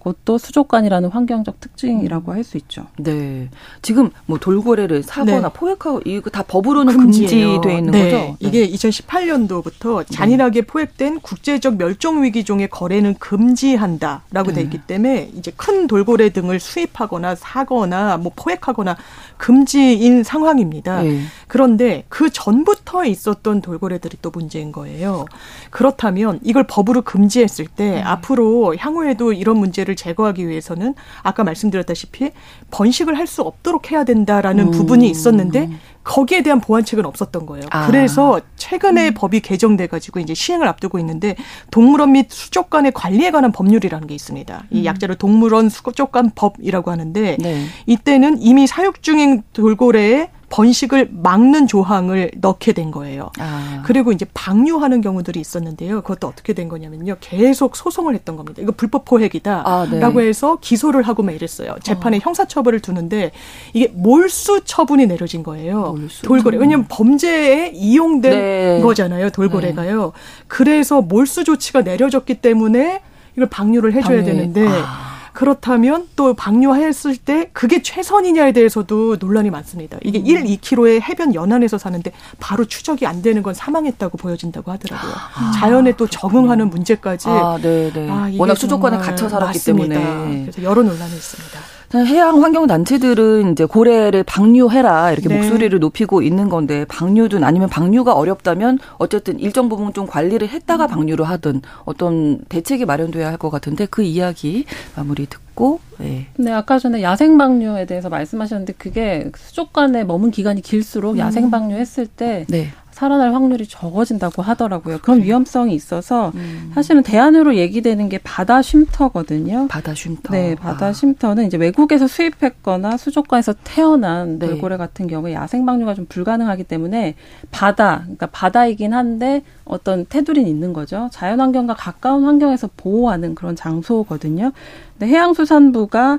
그것도 수족관이라는 환경적 특징이라고 할 수 있죠. 네. 지금 뭐 돌고래를 사거나 네. 포획하고 이거 다 법으로는 금지돼 있는 네. 거죠? 이게 2018년도부터 잔인하게 포획된 국제적 멸종 위기종의 거래는 금지한다라고 돼 네. 있기 때문에 이제 큰 돌고래 등을 수입하거나 사거나 뭐 포획하거나 금지인 상황입니다. 네. 그런데 그 전부터 있었던 돌고래들이 또 문제인 거예요. 그렇다면 이걸 법으로 금지했을 때 음. 앞으로 향후에도 이런 문제를 제거하기 위해서는 아까 말씀드렸다시피 번식을 할 수 없도록 해야 된다라는 음. 부분이 있었는데 거기에 대한 보완책은 없었던 거예요. 아. 그래서 최근에 음. 법이 개정돼 가지고 이제 시행을 앞두고 있는데 동물원 및 수족관의 관리에 관한 법률이라는 게 있습니다. 이 음. 약자를 동물원 수족관 법이라고 하는데 네. 이때는 이미 사육 중인 돌고래에 번식을 막는 조항을 넣게 된 거예요. 아. 그리고 이제 방류하는 경우들이 있었는데요. 그것도 어떻게 된 거냐면요. 계속 소송을 했던 겁니다. 이거 불법 포획이다라고 아, 네. 해서 기소를 하고 막 이랬어요. 재판에 어. 형사 처벌을 두는데 이게 몰수 처분이 내려진 거예요. 몰수. 돌고래. 왜냐하면 범죄에 이용된 네. 거잖아요. 돌고래가요. 네. 그래서 몰수 조치가 내려졌기 때문에 이걸 방류를 해줘야 방류. 되는데. 아. 그렇다면 또 방류했을 때 그게 최선이냐에 대해서도 논란이 많습니다. 이게 음. 1, 2km의 해변 연안에서 사는데 바로 추적이 안 되는 건 사망했다고 보여진다고 하더라고요. 아, 자연에 또 적응하는 문제까지. 아, 네, 네. 아, 워낙 수족관에 갇혀 살았기 맞습니다. 때문에. 그래서 여러 논란이 있습니다. 해양 환경 단체들은 이제 고래를 방류해라 이렇게 네. 목소리를 높이고 있는 건데 방류든 아니면 방류가 어렵다면 어쨌든 일정 부분 좀 관리를 했다가 방류를 하든 어떤 대책이 마련돼야 할 것 같은데 그 이야기 마무리 듣고 네. 네, 아까 전에 야생 방류에 대해서 말씀하셨는데 그게 수족관에 머문 기간이 길수록 음. 야생 방류했을 때 네. 살아날 확률이 적어진다고 하더라고요. 그런 위험성이 있어서 음. 사실은 대안으로 얘기되는 게 바다 쉼터거든요. 바다 쉼터. 네, 바다 아. 쉼터는 이제 외국에서 수입했거나 수족관에서 태어난 네. 돌고래 같은 경우에 야생 방류가 좀 불가능하기 때문에 바다, 그러니까 바다이긴 한데 어떤 테두리는 있는 거죠. 자연환경과 가까운 환경에서 보호하는 그런 장소거든요. 근데 해양수산부가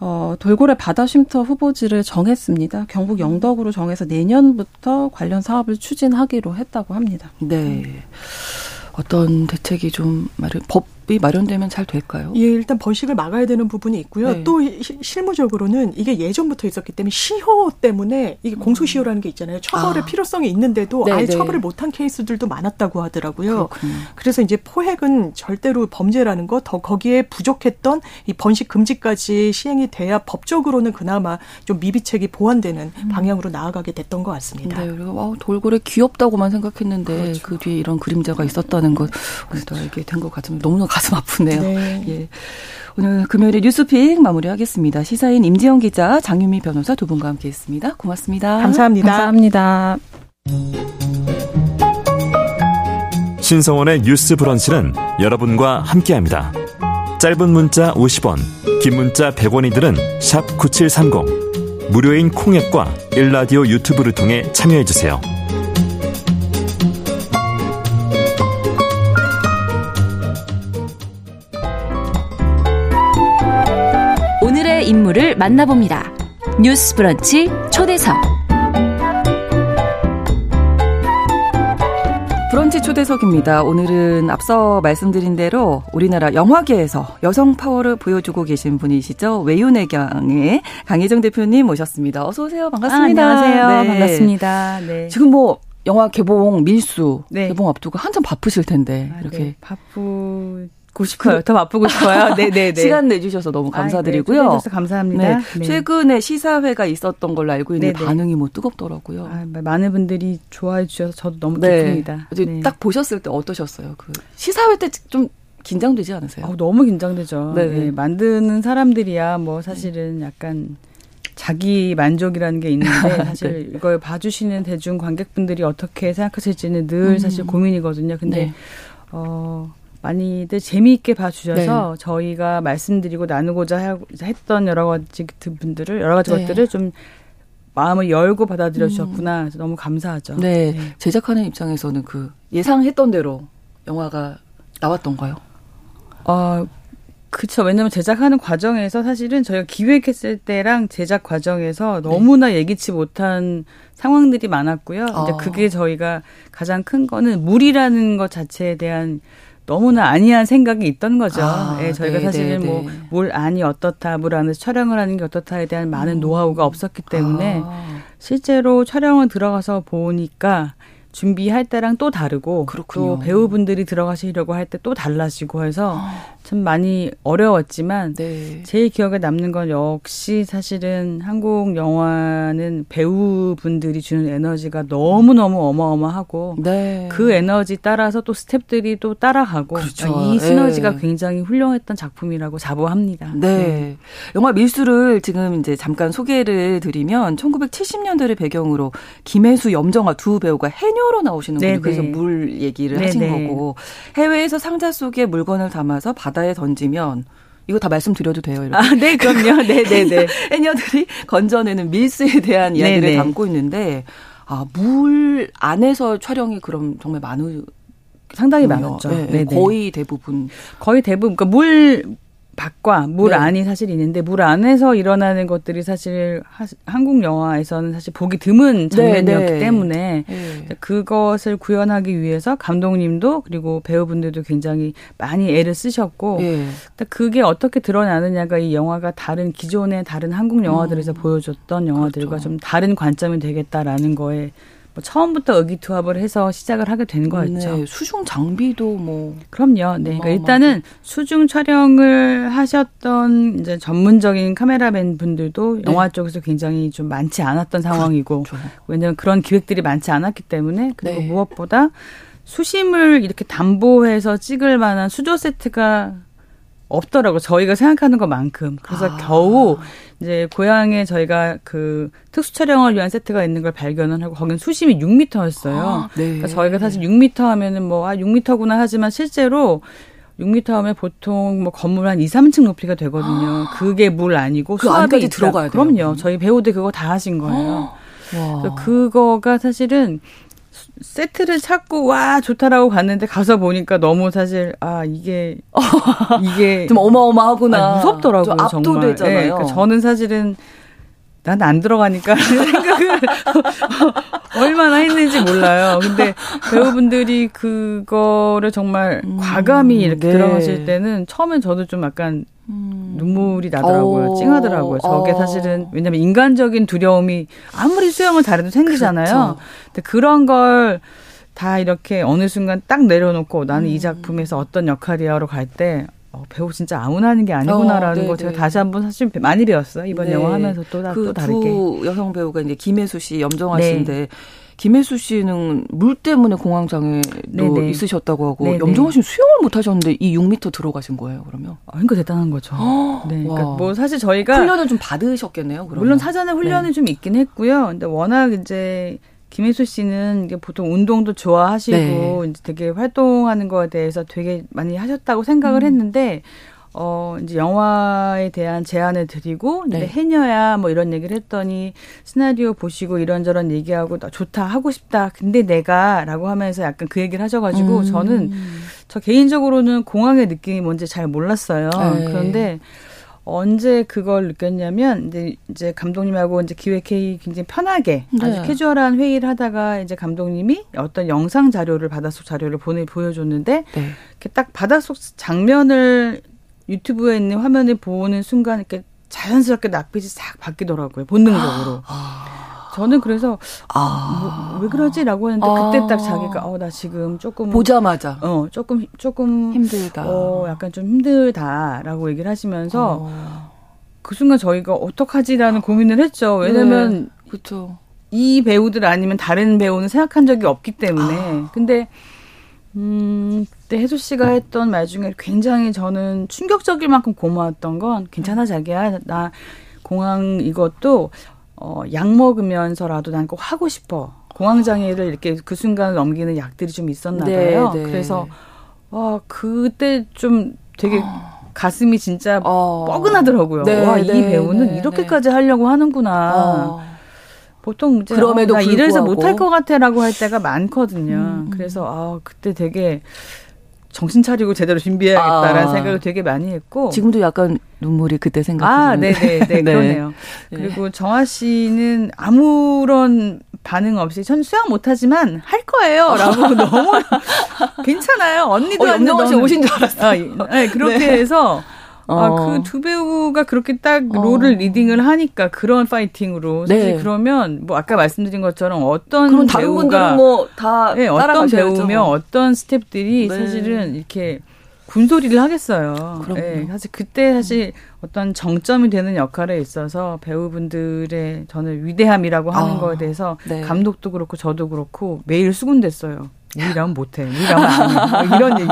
어, 돌고래 바다 쉼터 후보지를 정했습니다. 경북 영덕으로 정해서 내년부터 관련 사업을 추진하기로 했다고 합니다. 네. 어떤 대책이 좀 마련, 법 이 마련되면 잘 될까요? 예, 일단 번식을 막아야 되는 부분이 있고요. 네. 또 시, 실무적으로는 이게 예전부터 있었기 때문에 시효 때문에 이게 음. 공소시효라는 게 있잖아요. 처벌의 아. 필요성이 있는데도 네, 아예 네. 처벌을 못한 케이스들도 많았다고 하더라고요. 그렇군요. 그래서 이제 포획은 절대로 범죄라는 거, 더 거기에 부족했던 이 번식 금지까지 시행이 돼야 법적으로는 그나마 좀 미비책이 보완되는 음. 방향으로 나아가게 됐던 것 같습니다. 네, 그리고 와, 돌고래 귀엽다고만 생각했는데 그렇죠. 그 뒤에 이런 그림자가 있었다는 것 오늘 또 알게 된 것 같으면 너무나 가슴 아프네요. 네. 예. 오늘 금요일에 뉴스픽 마무리하겠습니다. 시사인 임지영 기자, 장유미 변호사 두 분과 함께했습니다. 고맙습니다. 감사합니다. 감사합니다. 신성원의 뉴스 브런치는 여러분과 함께합니다. 짧은 문자 50원, 긴 문자 100원이들은 샵 9730. 무료인 콩앱과 일라디오 유튜브를 통해 참여해주세요. 인물을 만나봅니다. 뉴스 브런치 초대석. 브런치 초대석입니다. 오늘은 앞서 말씀드린 대로 우리나라 영화계에서 여성 파워를 보여주고 계신 분이시죠. 외유내경의 강혜정 대표님 모셨습니다. 어서 오세요. 반갑습니다. 아, 안녕하세요. 네. 반갑습니다. 네. 지금 뭐 영화 개봉 밀수 네. 개봉 앞두고 한참 바쁘실 텐데 아, 이렇게 네. 바쁘 바쁘고 싶어요. 더 바쁘고 싶어요. 네, 네, 네. <laughs> 시간 내주셔서 너무 감사드리고요. 아, 네, 감사합니다. 네. 최근에 시사회가 있었던 걸로 알고 있는데 네네. 네. 반응이 뭐 뜨겁더라고요. 아, 많은 분들이 좋아해 주셔서 저도 너무 네. 기쁩니다. 네. 딱 보셨을 때 어떠셨어요? 그 시사회 때 좀 긴장되지 않으세요? 어, 너무 긴장되죠. 네, 만드는 사람들이야 뭐 사실은 약간 자기 만족이라는 게 있는데 <laughs> 사실 네. 이걸 봐주시는 대중 관객분들이 어떻게 생각하실지는 늘 음. 사실 고민이거든요. 근데 네. 어 많이들 재미있게 봐주셔서 네. 저희가 말씀드리고 나누고자 했던 여러 가지 분들을 여러 가지 네. 것들을 좀 마음을 열고 받아들여 주셨구나. 음. 너무 감사하죠. 네. 네. 제작하는 입장에서는 그 예상했던 대로 영화가 나왔던가요? 어, 그렇죠. 왜냐하면 제작하는 과정에서 사실은 저희가 기획했을 때랑 제작 과정에서 너무나 네. 예기치 못한 상황들이 많았고요. 어. 이제 그게 저희가 가장 큰 거는 물이라는 것 자체에 대한 너무나 아니한 생각이 있던 거죠. 아, 예, 저희가 네, 사실은 네, 뭐물 네. 안이 어떻다, 물 안에서 촬영을 하는 게 어떻다에 대한 많은 음. 노하우가 없었기 때문에 아. 실제로 촬영을 들어가서 보니까 준비할 때랑 또 다르고 그렇군요. 또 배우분들이 들어가시려고 할 때 또 달라지고 해서 아. 참 많이 어려웠지만 네. 제일 기억에 남는 건 역시 사실은 한국 영화는 배우분들이 주는 에너지가 너무 너무 어마어마하고 네. 그 에너지 따라서 또 스탭들이 또 따라가고 그렇죠. 이 시너지가 네. 굉장히 훌륭했던 작품이라고 자부합니다. 네. 네. 영화 밀수를 지금 이제 잠깐 소개를 드리면 1970년대를 배경으로 김혜수, 염정아 두 배우가 해녀로 나오시는 분이 네, 그래서 네. 물 얘기를 하신 거고 해외에서 상자 속에 물건을 담아서 바다 바다에 던지면 이거 다 말씀드려도 돼요. 이렇게. 아, 네, 그럼요. <laughs> 네, 네, 네. <laughs> 해녀들이 건져내는 밀수에 대한 이야기를 네네. 담고 있는데 아, 물 안에서 촬영이 그럼 정말 많은 상당히 많았죠. 네, 네, 거의 대부분 거의 대부분 그러니까 물 밖과 물 네. 안이 사실 있는데 물 안에서 일어나는 것들이 사실 하, 한국 영화에서는 사실 보기 드문 장면이었기 네, 네. 때문에 네. 그것을 구현하기 위해서 감독님도 그리고 배우분들도 굉장히 많이 애를 쓰셨고 네. 그게 어떻게 드러나느냐가 이 영화가 다른 기존의 다른 한국 영화들에서 음. 보여줬던 영화들과 그렇죠. 좀 다른 관점이 되겠다라는 거에 뭐 처음부터 의기투합을 해서 시작을 하게 된 거였죠. 네, 수중 장비도 뭐 그럼요. 네, 그러니까 일단은 수중 촬영을 하셨던 이제 전문적인 카메라맨 분들도 네. 영화 쪽에서 굉장히 좀 많지 않았던 상황이고 그렇죠. 왜냐하면 그런 기획들이 많지 않았기 때문에 그리고 네. 무엇보다 수심을 이렇게 담보해서 찍을 만한 수조 세트가 없더라고 저희가 생각하는 것만큼 그래서 아. 겨우 이제 고향에 저희가 그 특수 촬영을 위한 세트가 있는 걸 발견을 하고 거기는 수심이 6미터였어요. 아, 네. 그러니까 저희가 사실 6미터 하면은 뭐아 6미터구나 하지만 실제로 6미터 하면 보통 뭐 건물 한 2, 3층 높이가 되거든요. 아. 그게 물 아니고 그 안까지 들어가야 돼요. 그럼요. 저희 배우들 그거 다 하신 거예요. 와. 그거가 사실은 세트를 찾고 와 좋다라고 갔는데 가서 보니까 너무 사실 아 이게 <laughs> 이게 좀 어마어마하구나 아, 무섭더라고요 좀. 정말. 네, 그러니까 저는 사실은 난 안 들어가니까 <laughs> 생각을 <laughs> 얼마나 했는지 몰라요. 근데 배우분들이 그거를 정말 음, 과감히 이렇게 네. 들어가실 때는 처음엔 저도 좀 약간 음. 눈물이 나더라고요. 오. 어. 찡하더라고요. 저게 어. 사실은 왜냐면 인간적인 두려움이 아무리 수영을 잘해도 생기잖아요. 그렇죠. 근데 그런 걸 다 이렇게 어느 순간 딱 내려놓고 나는 음. 이 작품에서 어떤 역할이야로 갈때 어, 배우 진짜 아무나 하는 게 아니구나라는 어, 거 제가 다시 한번 사실 많이 배웠어요. 이번 네. 영화 하면서 또, 그 또 다르게. 두 여성 배우가 이제 김혜수 씨, 염정아 네. 씨인데 김혜수 씨는 물 때문에 공황장애도. 있으셨다고 하고 네네. 염정아 씨는 수영을 못 하셨는데 이 6m 들어가신 거예요, 그러면? 아, 그러니까 대단한 거죠. 네. 그러니까 뭐 사실 저희가 훈련을 좀 받으셨겠네요, 그러면. 물론 사전에 훈련이 네. 좀 있긴 했고요. 근데 워낙 이제 김혜수 씨는 이게 보통 운동도 좋아하시고 네. 이제 되게 활동하는 거에 대해서 되게 많이 하셨다고 생각을 음. 했는데 어, 이제 영화에 대한 제안을 드리고, 네. 해녀야, 뭐 이런 얘기를 했더니, 시나리오 보시고 이런저런 얘기하고, 좋다, 하고 싶다. 근데 내가, 라고 하면서 약간 그 얘기를 하셔가지고, 음. 저는, 저 개인적으로는 공항의 느낌이 뭔지 잘 몰랐어요. 네. 그런데, 언제 그걸 느꼈냐면 이제 이제 감독님하고 이제 기획회의 굉장히 편하게 네. 아주 캐주얼한 회의를 하다가 이제 감독님이 어떤 영상 자료를 바닷속 자료를 보내 보여줬는데 네. 이렇게 딱 바닷속 장면을 유튜브에 있는 화면을 보는 순간 이렇게 자연스럽게 낯빛이 싹 바뀌더라고요. 본능적으로. <gasps> 아. 저는 그래서 아. 뭐, 왜 그러지라고 했는데 아. 그때 딱 자기가 어 나 지금 조금 보자마자 어 조금 조금 힘들다. 어 약간 좀 힘들다라고 얘기를 하시면서 어. 그 순간 저희가 어떡하지라는 고민을 했죠. 왜냐면 네. 그렇죠. 이 배우들 아니면 다른 배우는 생각한 적이 없기 때문에. 아. 근데 음, 그때 혜수 씨가 했던 말 중에 굉장히 저는 충격적일 만큼 고마웠던 건 괜찮아 자기야 나 공항 이것도 어, 약 먹으면서라도 난 꼭 하고 싶어. 공황 장애를 이렇게 그 순간을 넘기는 약들이 좀 있었나 네, 봐요. 네, 네. 그래서 와 그때 좀 되게 어. <gasps> 가슴이 진짜 어. 뻐근하더라고요. 네, 와, 이 네, 배우는 네, 이렇게까지 하려고 하는구나. 어. 보통 이제 그럼에도 어, 나 이래서 못할 것 같아라고 할 때가 많거든요. 음, 음. 그래서 아 그때 되게 정신 차리고 제대로 준비해야겠다라는 아. 생각을 되게 많이 했고 지금도 약간 눈물이 그때 생각나요. 아, 네네, <laughs> 네, 네, 그러네요. 네. 그리고 정아 씨는 아무런 반응 없이 전 수영 못하지만 할 거예요.라고 아. <laughs> 너무 괜찮아요. 언니도 어, 안녕 씨 오신 줄 알았어요. 아, 네, 그렇게 네. 해서 아, 어. 그두 배우가 그렇게 딱 어. 롤을 리딩을 하니까 그런 파이팅으로 사실 네. 그러면 뭐 아까 말씀드린 것처럼 어떤 그럼 다른 배우가 뭐다 네, 어떤 배우며 어떤 스탭들이 네. 사실은 이렇게 군소리를 하겠어요. 그럼요. 네, 사실 그때 사실 어떤 정점이 되는 역할에 있어서 배우분들의 저는 위대함이라고 하는 아, 거에 대해서 네. 감독도 그렇고 저도 그렇고 매일 수군댔어요. 우리라면 못해. 우리라면 안 해. 뭐 이런 얘기.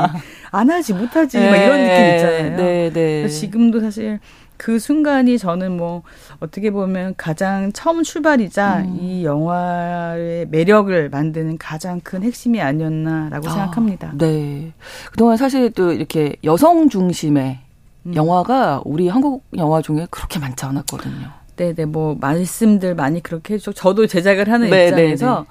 안 하지, 못하지. 네, 막 이런 느낌 있잖아요. 네, 네. 지금도 사실 그 순간이 저는 뭐 어떻게 보면 가장 처음 출발이자 음. 이 영화의 매력을 만드는 가장 큰 핵심이 아니었나라고 아, 생각합니다. 네. 그동안 사실 또 이렇게 여성 중심의 음. 영화가 우리 한국 영화 중에 그렇게 많지 않았거든요. 네네, 뭐, 말씀들 많이 그렇게 해주고, 저도 제작을 하는 네, 입장에서, 네, 네.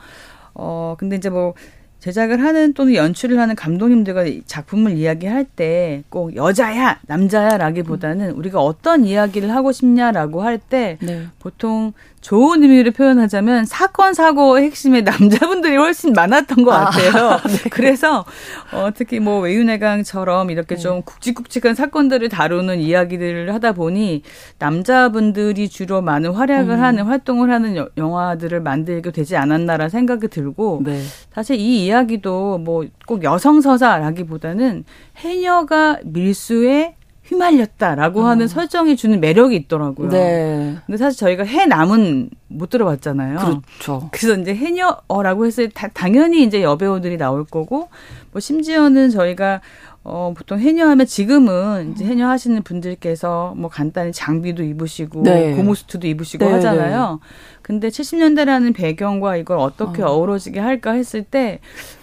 어, 근데 이제 뭐, 제작을 하는 또는 연출을 하는 감독님들과 작품을 이야기할 때 꼭 여자야 남자야라기보다는 우리가 어떤 이야기를 하고 싶냐라고 할때 네. 보통 좋은 의미로 표현하자면 사건 사고의 핵심에 남자분들이 훨씬 많았던 것 아, 같아요. 아, <laughs> 네. 그래서 어, 특히 뭐 외유내강처럼 이렇게 네. 좀 굵직굵직한 사건들을 다루는 이야기들을 하다 보니 남자분들이 주로 많은 활약을 음. 하는 활동을 하는 여, 영화들을 만들게 되지 않았나라는 생각이 들고 네. 사실 이 이야기도 뭐 꼭 여성 서사라기보다는 해녀가 밀수에 휘말렸다라고 음. 하는 설정이 주는 매력이 있더라고요. 네. 근데 사실 저희가 해 남은 못 들어봤잖아요. 그렇죠. 그래서 이제 해녀라고 했을 때 당연히 이제 여배우들이 나올 거고 뭐 심지어는 저희가 어, 보통 해녀하면 지금은 이제 해녀 하시는 분들께서 뭐 간단히 장비도 입으시고 네. 고무수트도 입으시고 네, 하잖아요. 네. 근데 70년대라는 배경과 이걸 어떻게 어. 우러지게 할까 했을 때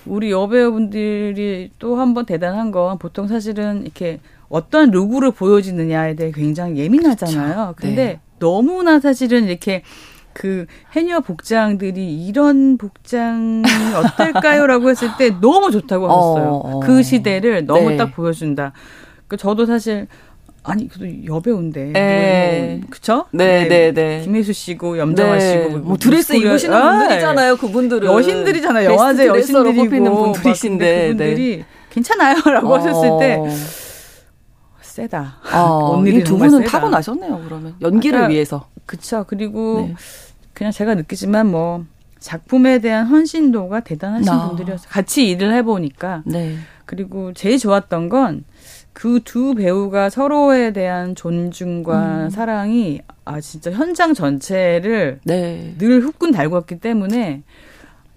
우리 여배우분들이 또 한 번 대단한 건 보통 사실은 이렇게 어떤 룩으로 보여지느냐에 대해 굉장히 예민하잖아요. 그렇죠. 근데 네. 너무나 사실은 이렇게 그 해녀 복장들이 이런 복장이 <laughs> 어떨까요라고 했을 때 너무 좋다고 하셨어요. 어, 어. 그 시대를 너무 네. 딱 보여준다. 그 저도 사실 아니 그래도 여배우인데 네. 뭐, 그쵸? 네, 네, 네. 김혜수 씨고 염정아 네. 씨고 뭐, 뭐 드레스 입으시는 아, 분들이잖아요. 그분들은 여신들이잖아요. 영화제 여신들이고 뽑히는 분들이신데 그분들이 네. 괜찮아요라고 어. 하셨을 때 세다. <laughs> 아, 이두 분은 타고 나셨네요. 그러면 연기를 아까, 위해서. 그쵸. 그리고 네. 그냥 제가 느끼지만 뭐 작품에 대한 헌신도가 대단하신 아. 분들이었어요. 같이 일을 해보니까. 네. 그리고 제일 좋았던 건 그 두 배우가 서로에 대한 존중과 음. 사랑이 아 진짜 현장 전체를 네. 늘 훅군 달궜기 때문에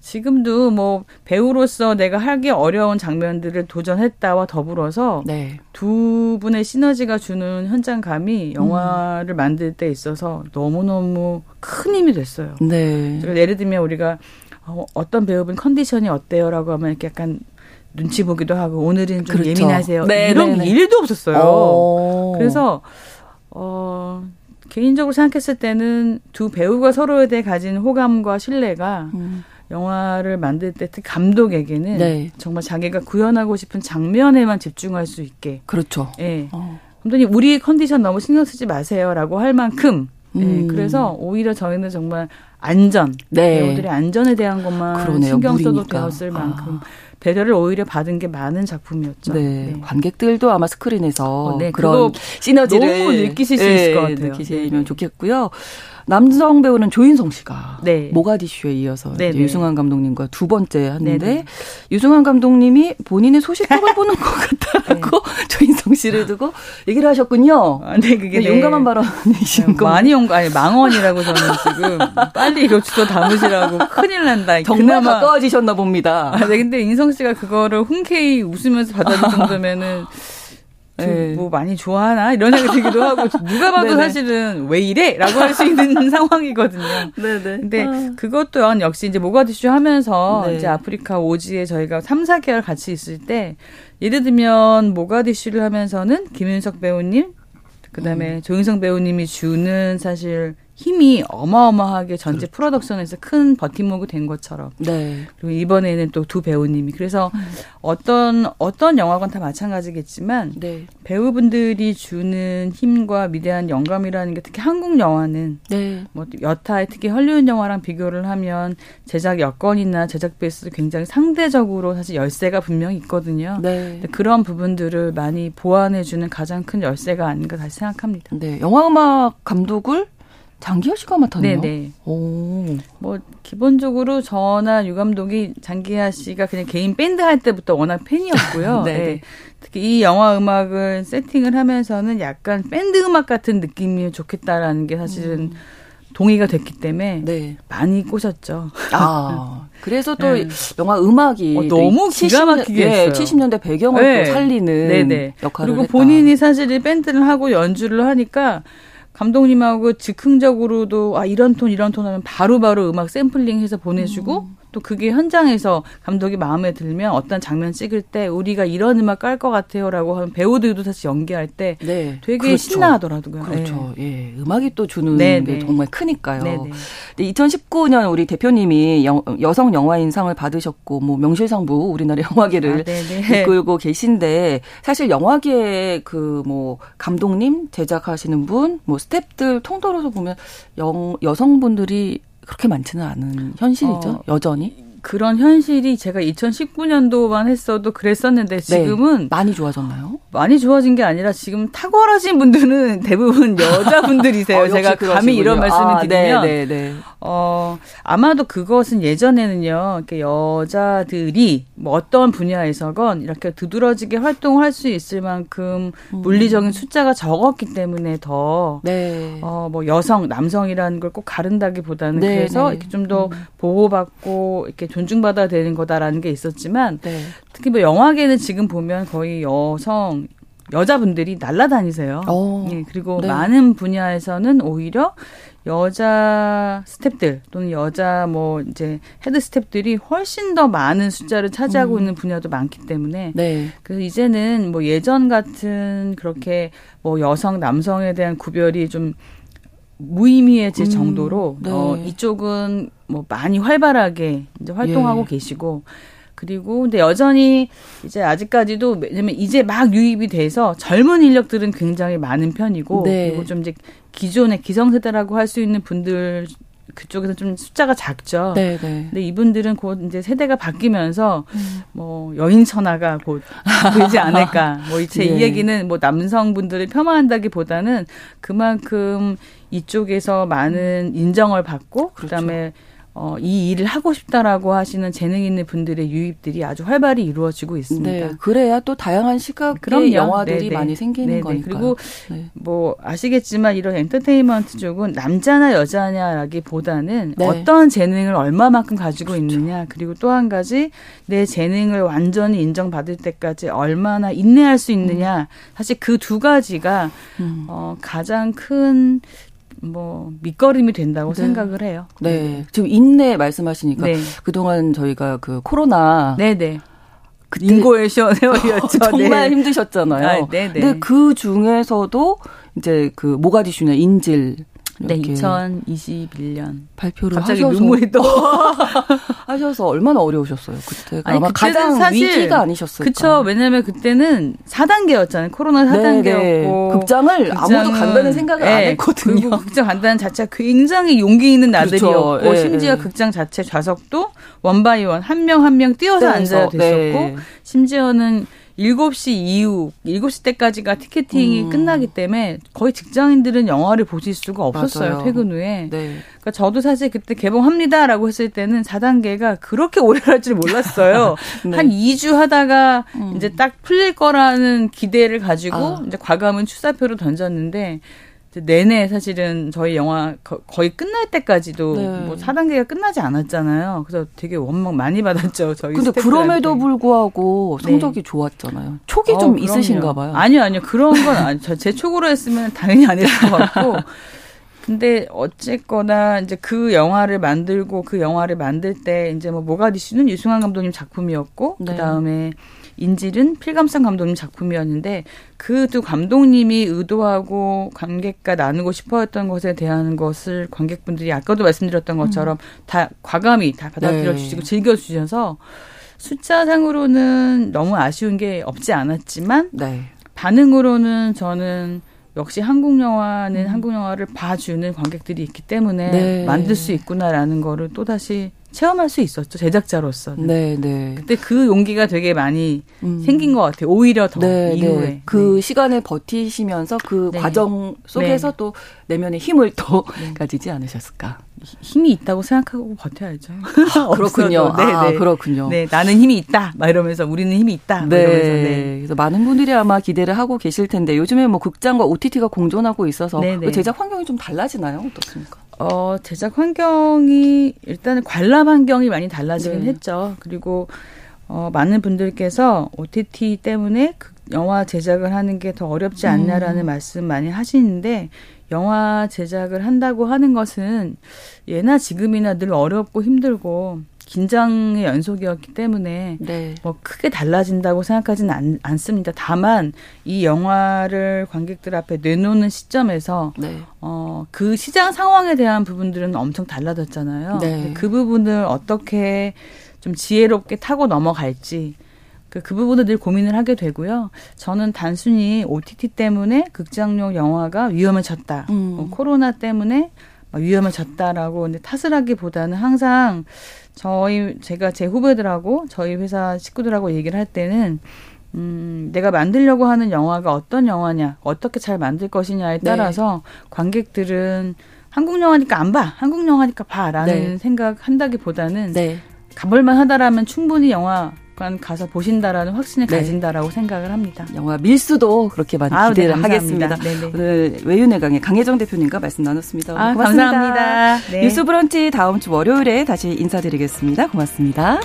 지금도 뭐 배우로서 내가 하기 어려운 장면들을 도전했다와 더불어서 네. 두 분의 시너지가 주는 현장감이 영화를 음. 만들 때 있어서 너무너무 큰 힘이 됐어요. 네. 예를 들면 우리가 어, 어떤 배우분 컨디션이 어때요라고 하면 이렇게 약간 눈치 보기도 하고 오늘은 좀 그렇죠. 예민하세요. 네, 이런 네, 네. 일도 없었어요. 오. 그래서 어 개인적으로 생각했을 때는 두 배우가 서로에 대해 가진 호감과 신뢰가 음. 영화를 만들 때 특히 감독에게는 네. 정말 자기가 구현하고 싶은 장면에만 집중할 수 있게. 그렇죠. 예. 어. 감독님 우리 컨디션 너무 신경 쓰지 마세요라고 할 만큼. 예. 음. 예. 그래서 오히려 저희는 정말 안전, 네. 배우들의 안전에 대한 것만 그러네요. 신경 써도 되었을 아. 만큼 배려를 오히려 받은 게 많은 작품이었죠. 네. 네. 관객들도 아마 스크린에서 어, 네. 그런 시너지를 너무 느끼실 수 있을 것 같아요. 느끼시면 좋겠고요. 남성 배우는 조인성 씨가 네. 모가디슈에 이어서 네, 네. 유승환 감독님과 두 번째 하는데 네, 네. 유승환 감독님이 본인의 소식적을 <laughs> 보는 것 같다라고 네. 조인성 씨를 두고 얘기를 하셨군요. 아, 네, 그게 네. 용감한 발언이신 거. 많이 용감, 아니 망언이라고 저는 지금 빨리 이거 주소 담으시라고 큰일 난다. 정말 그나마. 가까워지셨나 봅니다. 아, 네, 근데 인성 씨가 그거를 흔쾌히 웃으면서 받아줄 <laughs> 정도면은 네. 뭐 많이 좋아하나 이런 생각이 들기도 하고 <laughs> 누가 봐도. 사실은 왜 이래라고 할 수 있는 <laughs> 상황이거든요. 네네. 근데 아. 그것도 역시 이제 모가디슈 하면서 네. 이제 아프리카 오지에 저희가 3, 4개월 같이 있을 때 예를 들면 모가디슈를 하면서는 김윤석 배우님 그다음에 음. 조인성 배우님이 주는 사실 힘이 어마어마하게 전체 프로덕션에서 큰 버팀목이 된 것처럼. 네. 그리고 이번에는 또 두 배우님이 그래서 음. 어떤 어떤 영화관 다 마찬가지겠지만 네. 배우분들이 주는 힘과 미대한 영감이라는 게 특히 한국 영화는 네. 뭐 여타의 특히 헐리우드 영화랑 비교를 하면 제작 여건이나 제작 베이스도 굉장히 상대적으로 사실 열쇠가 분명히 있거든요. 네. 그런 부분들을 많이 보완해 주는 가장 큰 열쇠가 아닌가 다시 생각합니다. 네, 영화 음악 감독을 장기하 씨가 맡았네요. 네네. 오. 뭐 기본적으로 저나 유 감독이 장기하 씨가 그냥 개인 밴드 할 때부터 워낙 팬이었고요. <laughs> 네. 네. 특히 이 영화 음악을 세팅을 하면서는 약간 밴드 음악 같은 느낌이 좋겠다라는 게 사실은 음. 동의가 됐기 때문에 네. 많이 꼬셨죠. 아. 그래서 또 네. 영화 음악이 어, 너무 기가 막히게 네, 70년대 배경을 네. 또 살리는 네네. 역할을 그리고 했다. 본인이 사실 밴드를 하고 연주를 하니까 감독님하고 즉흥적으로도 아 이런 톤 이런 톤 하면 바로바로 바로 음악 샘플링해서 보내주고 음. 또 그게 현장에서 감독이 마음에 들면 어떤 장면 찍을 때 우리가 이런 음악 깔 것 같아요라고 하는 배우들도 사실 연기할 때 네. 되게 그렇죠. 신나하더라고요. 그렇죠. 네. 예, 음악이 또 주는 네, 게 네. 정말 크니까요. 네, 네. 2019년 우리 대표님이 여, 성 영화인상을 받으셨고 뭐 명실상부 우리나라 <laughs> 영화계를 아, 이끌고 계신데 사실 영화계의 그 뭐 감독님 제작하시는 분, 뭐 스탭들 통틀어서 보면 영, 여성분들이 그렇게 많지는 않은 현실이죠. 어, 여전히. 그런 현실이 제가 2019년도만 했어도 그랬었는데 네. 지금은 네, 많이 좋아졌나요? 많이 좋아진 게 아니라 지금 탁월하신 분들은 <laughs> 대부분 여자분들이세요. <laughs> 어, 제가 감히 이런 말씀을 아, 드리면 네, 네, 네. 어 아마도 그것은 예전에는요. 이렇게 여자들이 뭐 어떤 분야에서건 이렇게 두드러지게 활동할 수 있을 만큼 음. 물리적인 숫자가 적었기 때문에 더 네. 어뭐 여성 남성이라는 걸 꼭 가른다기보다는 네, 그래서 이렇게 좀더 음. 보호받고 이렇게 존중받아야 되는 거다라는 게 있었지만 네. 특히 뭐 영화계는 지금 보면 거의 여성 여자분들이 날라다니세요. 어. 예, 그리고 네. 많은 분야에서는 오히려 여자 스탭들 또는 여자 뭐 이제 head 스탭들이 훨씬 더 많은 숫자를 차지하고 음. 있는 분야도 많기 때문에 네. 그래서 이제는 뭐 예전 같은 그렇게 뭐 여성 남성에 대한 구별이 좀 무의미해질 음. 정도로 네. 어 이쪽은 뭐 많이 활발하게 이제 활동하고 예. 계시고 그리고 근데 여전히 이제 아직까지도 왜냐면 이제 막 유입이 돼서 젊은 인력들은 굉장히 많은 편이고 네. 그리고 좀 이제 기존의 기성세대라고 할 수 있는 분들 그쪽에서 좀 숫자가 작죠. 네, 네. 근데 이분들은 곧 이제 세대가 바뀌면서 음. 뭐 여인 천하가 곧 보이지 않을까. <laughs> 뭐 제이 네. 얘기는 뭐 남성분들을 폄하한다기보다는 그만큼 이쪽에서 많은 인정을 받고 그렇죠. 그다음에 어, 이 일을 하고 싶다라고 하시는 재능 있는 분들의 유입들이 아주 활발히 이루어지고 있습니다. 네, 그래야 또 다양한 시각의 그럼요. 영화들이 네네. 네. 많이 생기는 거니까. 그리고 네. 뭐 아시겠지만 이런 엔터테인먼트 쪽은 남자나 여자냐라기보다는 네. 어떤 재능을 얼마만큼 가지고 그렇죠. 있느냐 그리고 또 한 가지 내 재능을 완전히 인정받을 때까지 얼마나 인내할 수 있느냐 음. 사실 그 두 가지가 음. 어, 가장 큰 뭐 밑거름이 된다고 네. 생각을 해요. 네. 지금 인내 말씀하시니까 네. 그동안 저희가 그 코로나 네네. 그 인고의 <laughs> 세월이었죠. 정말 네. 힘드셨잖아요. 아, 네네. 근데 그 중에서도 이제 그 모가디슈나 인질 네, 2021년 발표를 갑자기 하셔서 눈물이 또 <laughs> 하셔서 얼마나 어려우셨어요 그때가 아니, 아마 가장 사실, 위기가 아니셨을까. 그쵸. 왜냐면 그때는 4단계였잖아요. 코로나 4단계였고 극장을, 극장을 아무도 간다는 생각을 네, 안 했거든요. 그리고 극장 간다는 자체가 굉장히 용기 있는 나들이었고 그렇죠. 네, 심지어 네. 극장 자체 좌석도 원바이원 한 명 한 명 띄어서 앉아야 됐었고 네. 심지어는 7시 이후, 7시 때까지가 티켓팅이 음. 끝나기 때문에 거의 직장인들은 영화를 보실 수가 없었어요. 맞아요. 퇴근 후에. 네. 그러니까 저도 사실 그때 개봉합니다라고 했을 때는 4단계가 그렇게 오래 갈 줄 몰랐어요. <laughs> 네. 한 2주 하다가 음. 이제 딱 풀릴 거라는 기대를 가지고 아. 이제 과감은 출사표를 던졌는데 내내 사실은 저희 영화 거의 끝날 때까지도 네. 뭐 4단계가 끝나지 않았잖아요. 그래서 되게 원망 많이 받았죠. 저희 근데. 그럼에도 불구하고 성적이 네. 좋았잖아요. 촉이 어, 좀 그럼요. 있으신가 봐요. 아니요, 아니요. 그런 건 아니죠. 제 촉으로 했으면 당연히 아닐 것 같고. <laughs> 근데 어쨌거나 이제 그 영화를 만들고 그 영화를 만들 때 이제 뭐 모가디슈는 유승환 감독님 작품이었고 네. 그다음에 인질은 필감상 감독님 작품이었는데 그 두 감독님이 의도하고 관객과 나누고 싶어했던 것에 대한 것을 관객분들이 아까도 말씀드렸던 것처럼 음. 다 과감히 다 받아들여 네. 주시고 즐겨 주셔서 숫자상으로는 너무 아쉬운 게 없지 않았지만 네. 반응으로는 저는 역시 한국 영화는 음. 한국 영화를 봐주는 관객들이 있기 때문에 네. 만들 수 있구나라는 거를 또 다시 체험할 수 있었죠 제작자로서는. 네, 네. 그때 그 용기가 되게 많이 음. 생긴 것 같아요. 오히려 더 네, 네. 이후에 네. 그 네. 시간을 버티시면서 그 네. 과정 속에서 네. 또 내면의 힘을 또 가지지 않으셨을까? 힘이 있다고 생각하고 버텨야죠. <laughs> 아, 그렇군요. 네, 아, 그렇군요. 네, 나는 힘이 있다. 막 이러면서 우리는 힘이 있다. 네. 이러면서, 네. 그래서 많은 분들이 아마 기대를 하고 계실 텐데 요즘에 뭐 극장과 OTT가 공존하고 있어서 그 제작 환경이 좀 달라지나요? 어떻습니까? 어, 제작 환경이 일단은 관람 환경이 많이 달라지긴 네. 했죠. 그리고 어, 많은 분들께서 OTT 때문에 그 영화 제작을 하는 게 더 어렵지 않냐라는 음. 말씀 많이 하시는데 영화 제작을 한다고 하는 것은 예나 지금이나 늘 어렵고 힘들고 긴장의 연속이었기 때문에 네. 뭐 크게 달라진다고 생각하지는 않, 않습니다. 다만 이 영화를 관객들 앞에 내놓는 시점에서 네. 어, 그 시장 상황에 대한 부분들은 엄청 달라졌잖아요. 네. 그 부분을 어떻게 좀 지혜롭게 타고 넘어갈지 그, 그 부분을 늘 고민을 하게 되고요. 저는 단순히 OTT 때문에 극장용 영화가 위험해졌다. 음. 뭐 코로나 때문에 위험해졌다라고 근데 탓을 하기보다는 항상 저희 제가 제 후배들하고 저희 회사 식구들하고 얘기를 할 때는 음, 내가 만들려고 하는 영화가 어떤 영화냐, 어떻게 잘 만들 것이냐에 네. 따라서 네. 관객들은 한국 영화니까 안 봐, 한국 영화니까 봐라는 네. 생각 한다기보다는 네. 가볼만 하다라면 충분히 영화 관 가서 보신다라는 확신을 네. 가진다라고 생각을 합니다. 영화 밀수도 그렇게 많이 아, 기대를 네, 하겠습니다. 네네. 오늘 외윤의 강의 강혜정 대표님과 말씀 나눴습니다. 아, 고맙습니다. 감사합니다. 네. 뉴스 브런치 다음 주 월요일에 다시 인사드리겠습니다. 고맙습니다.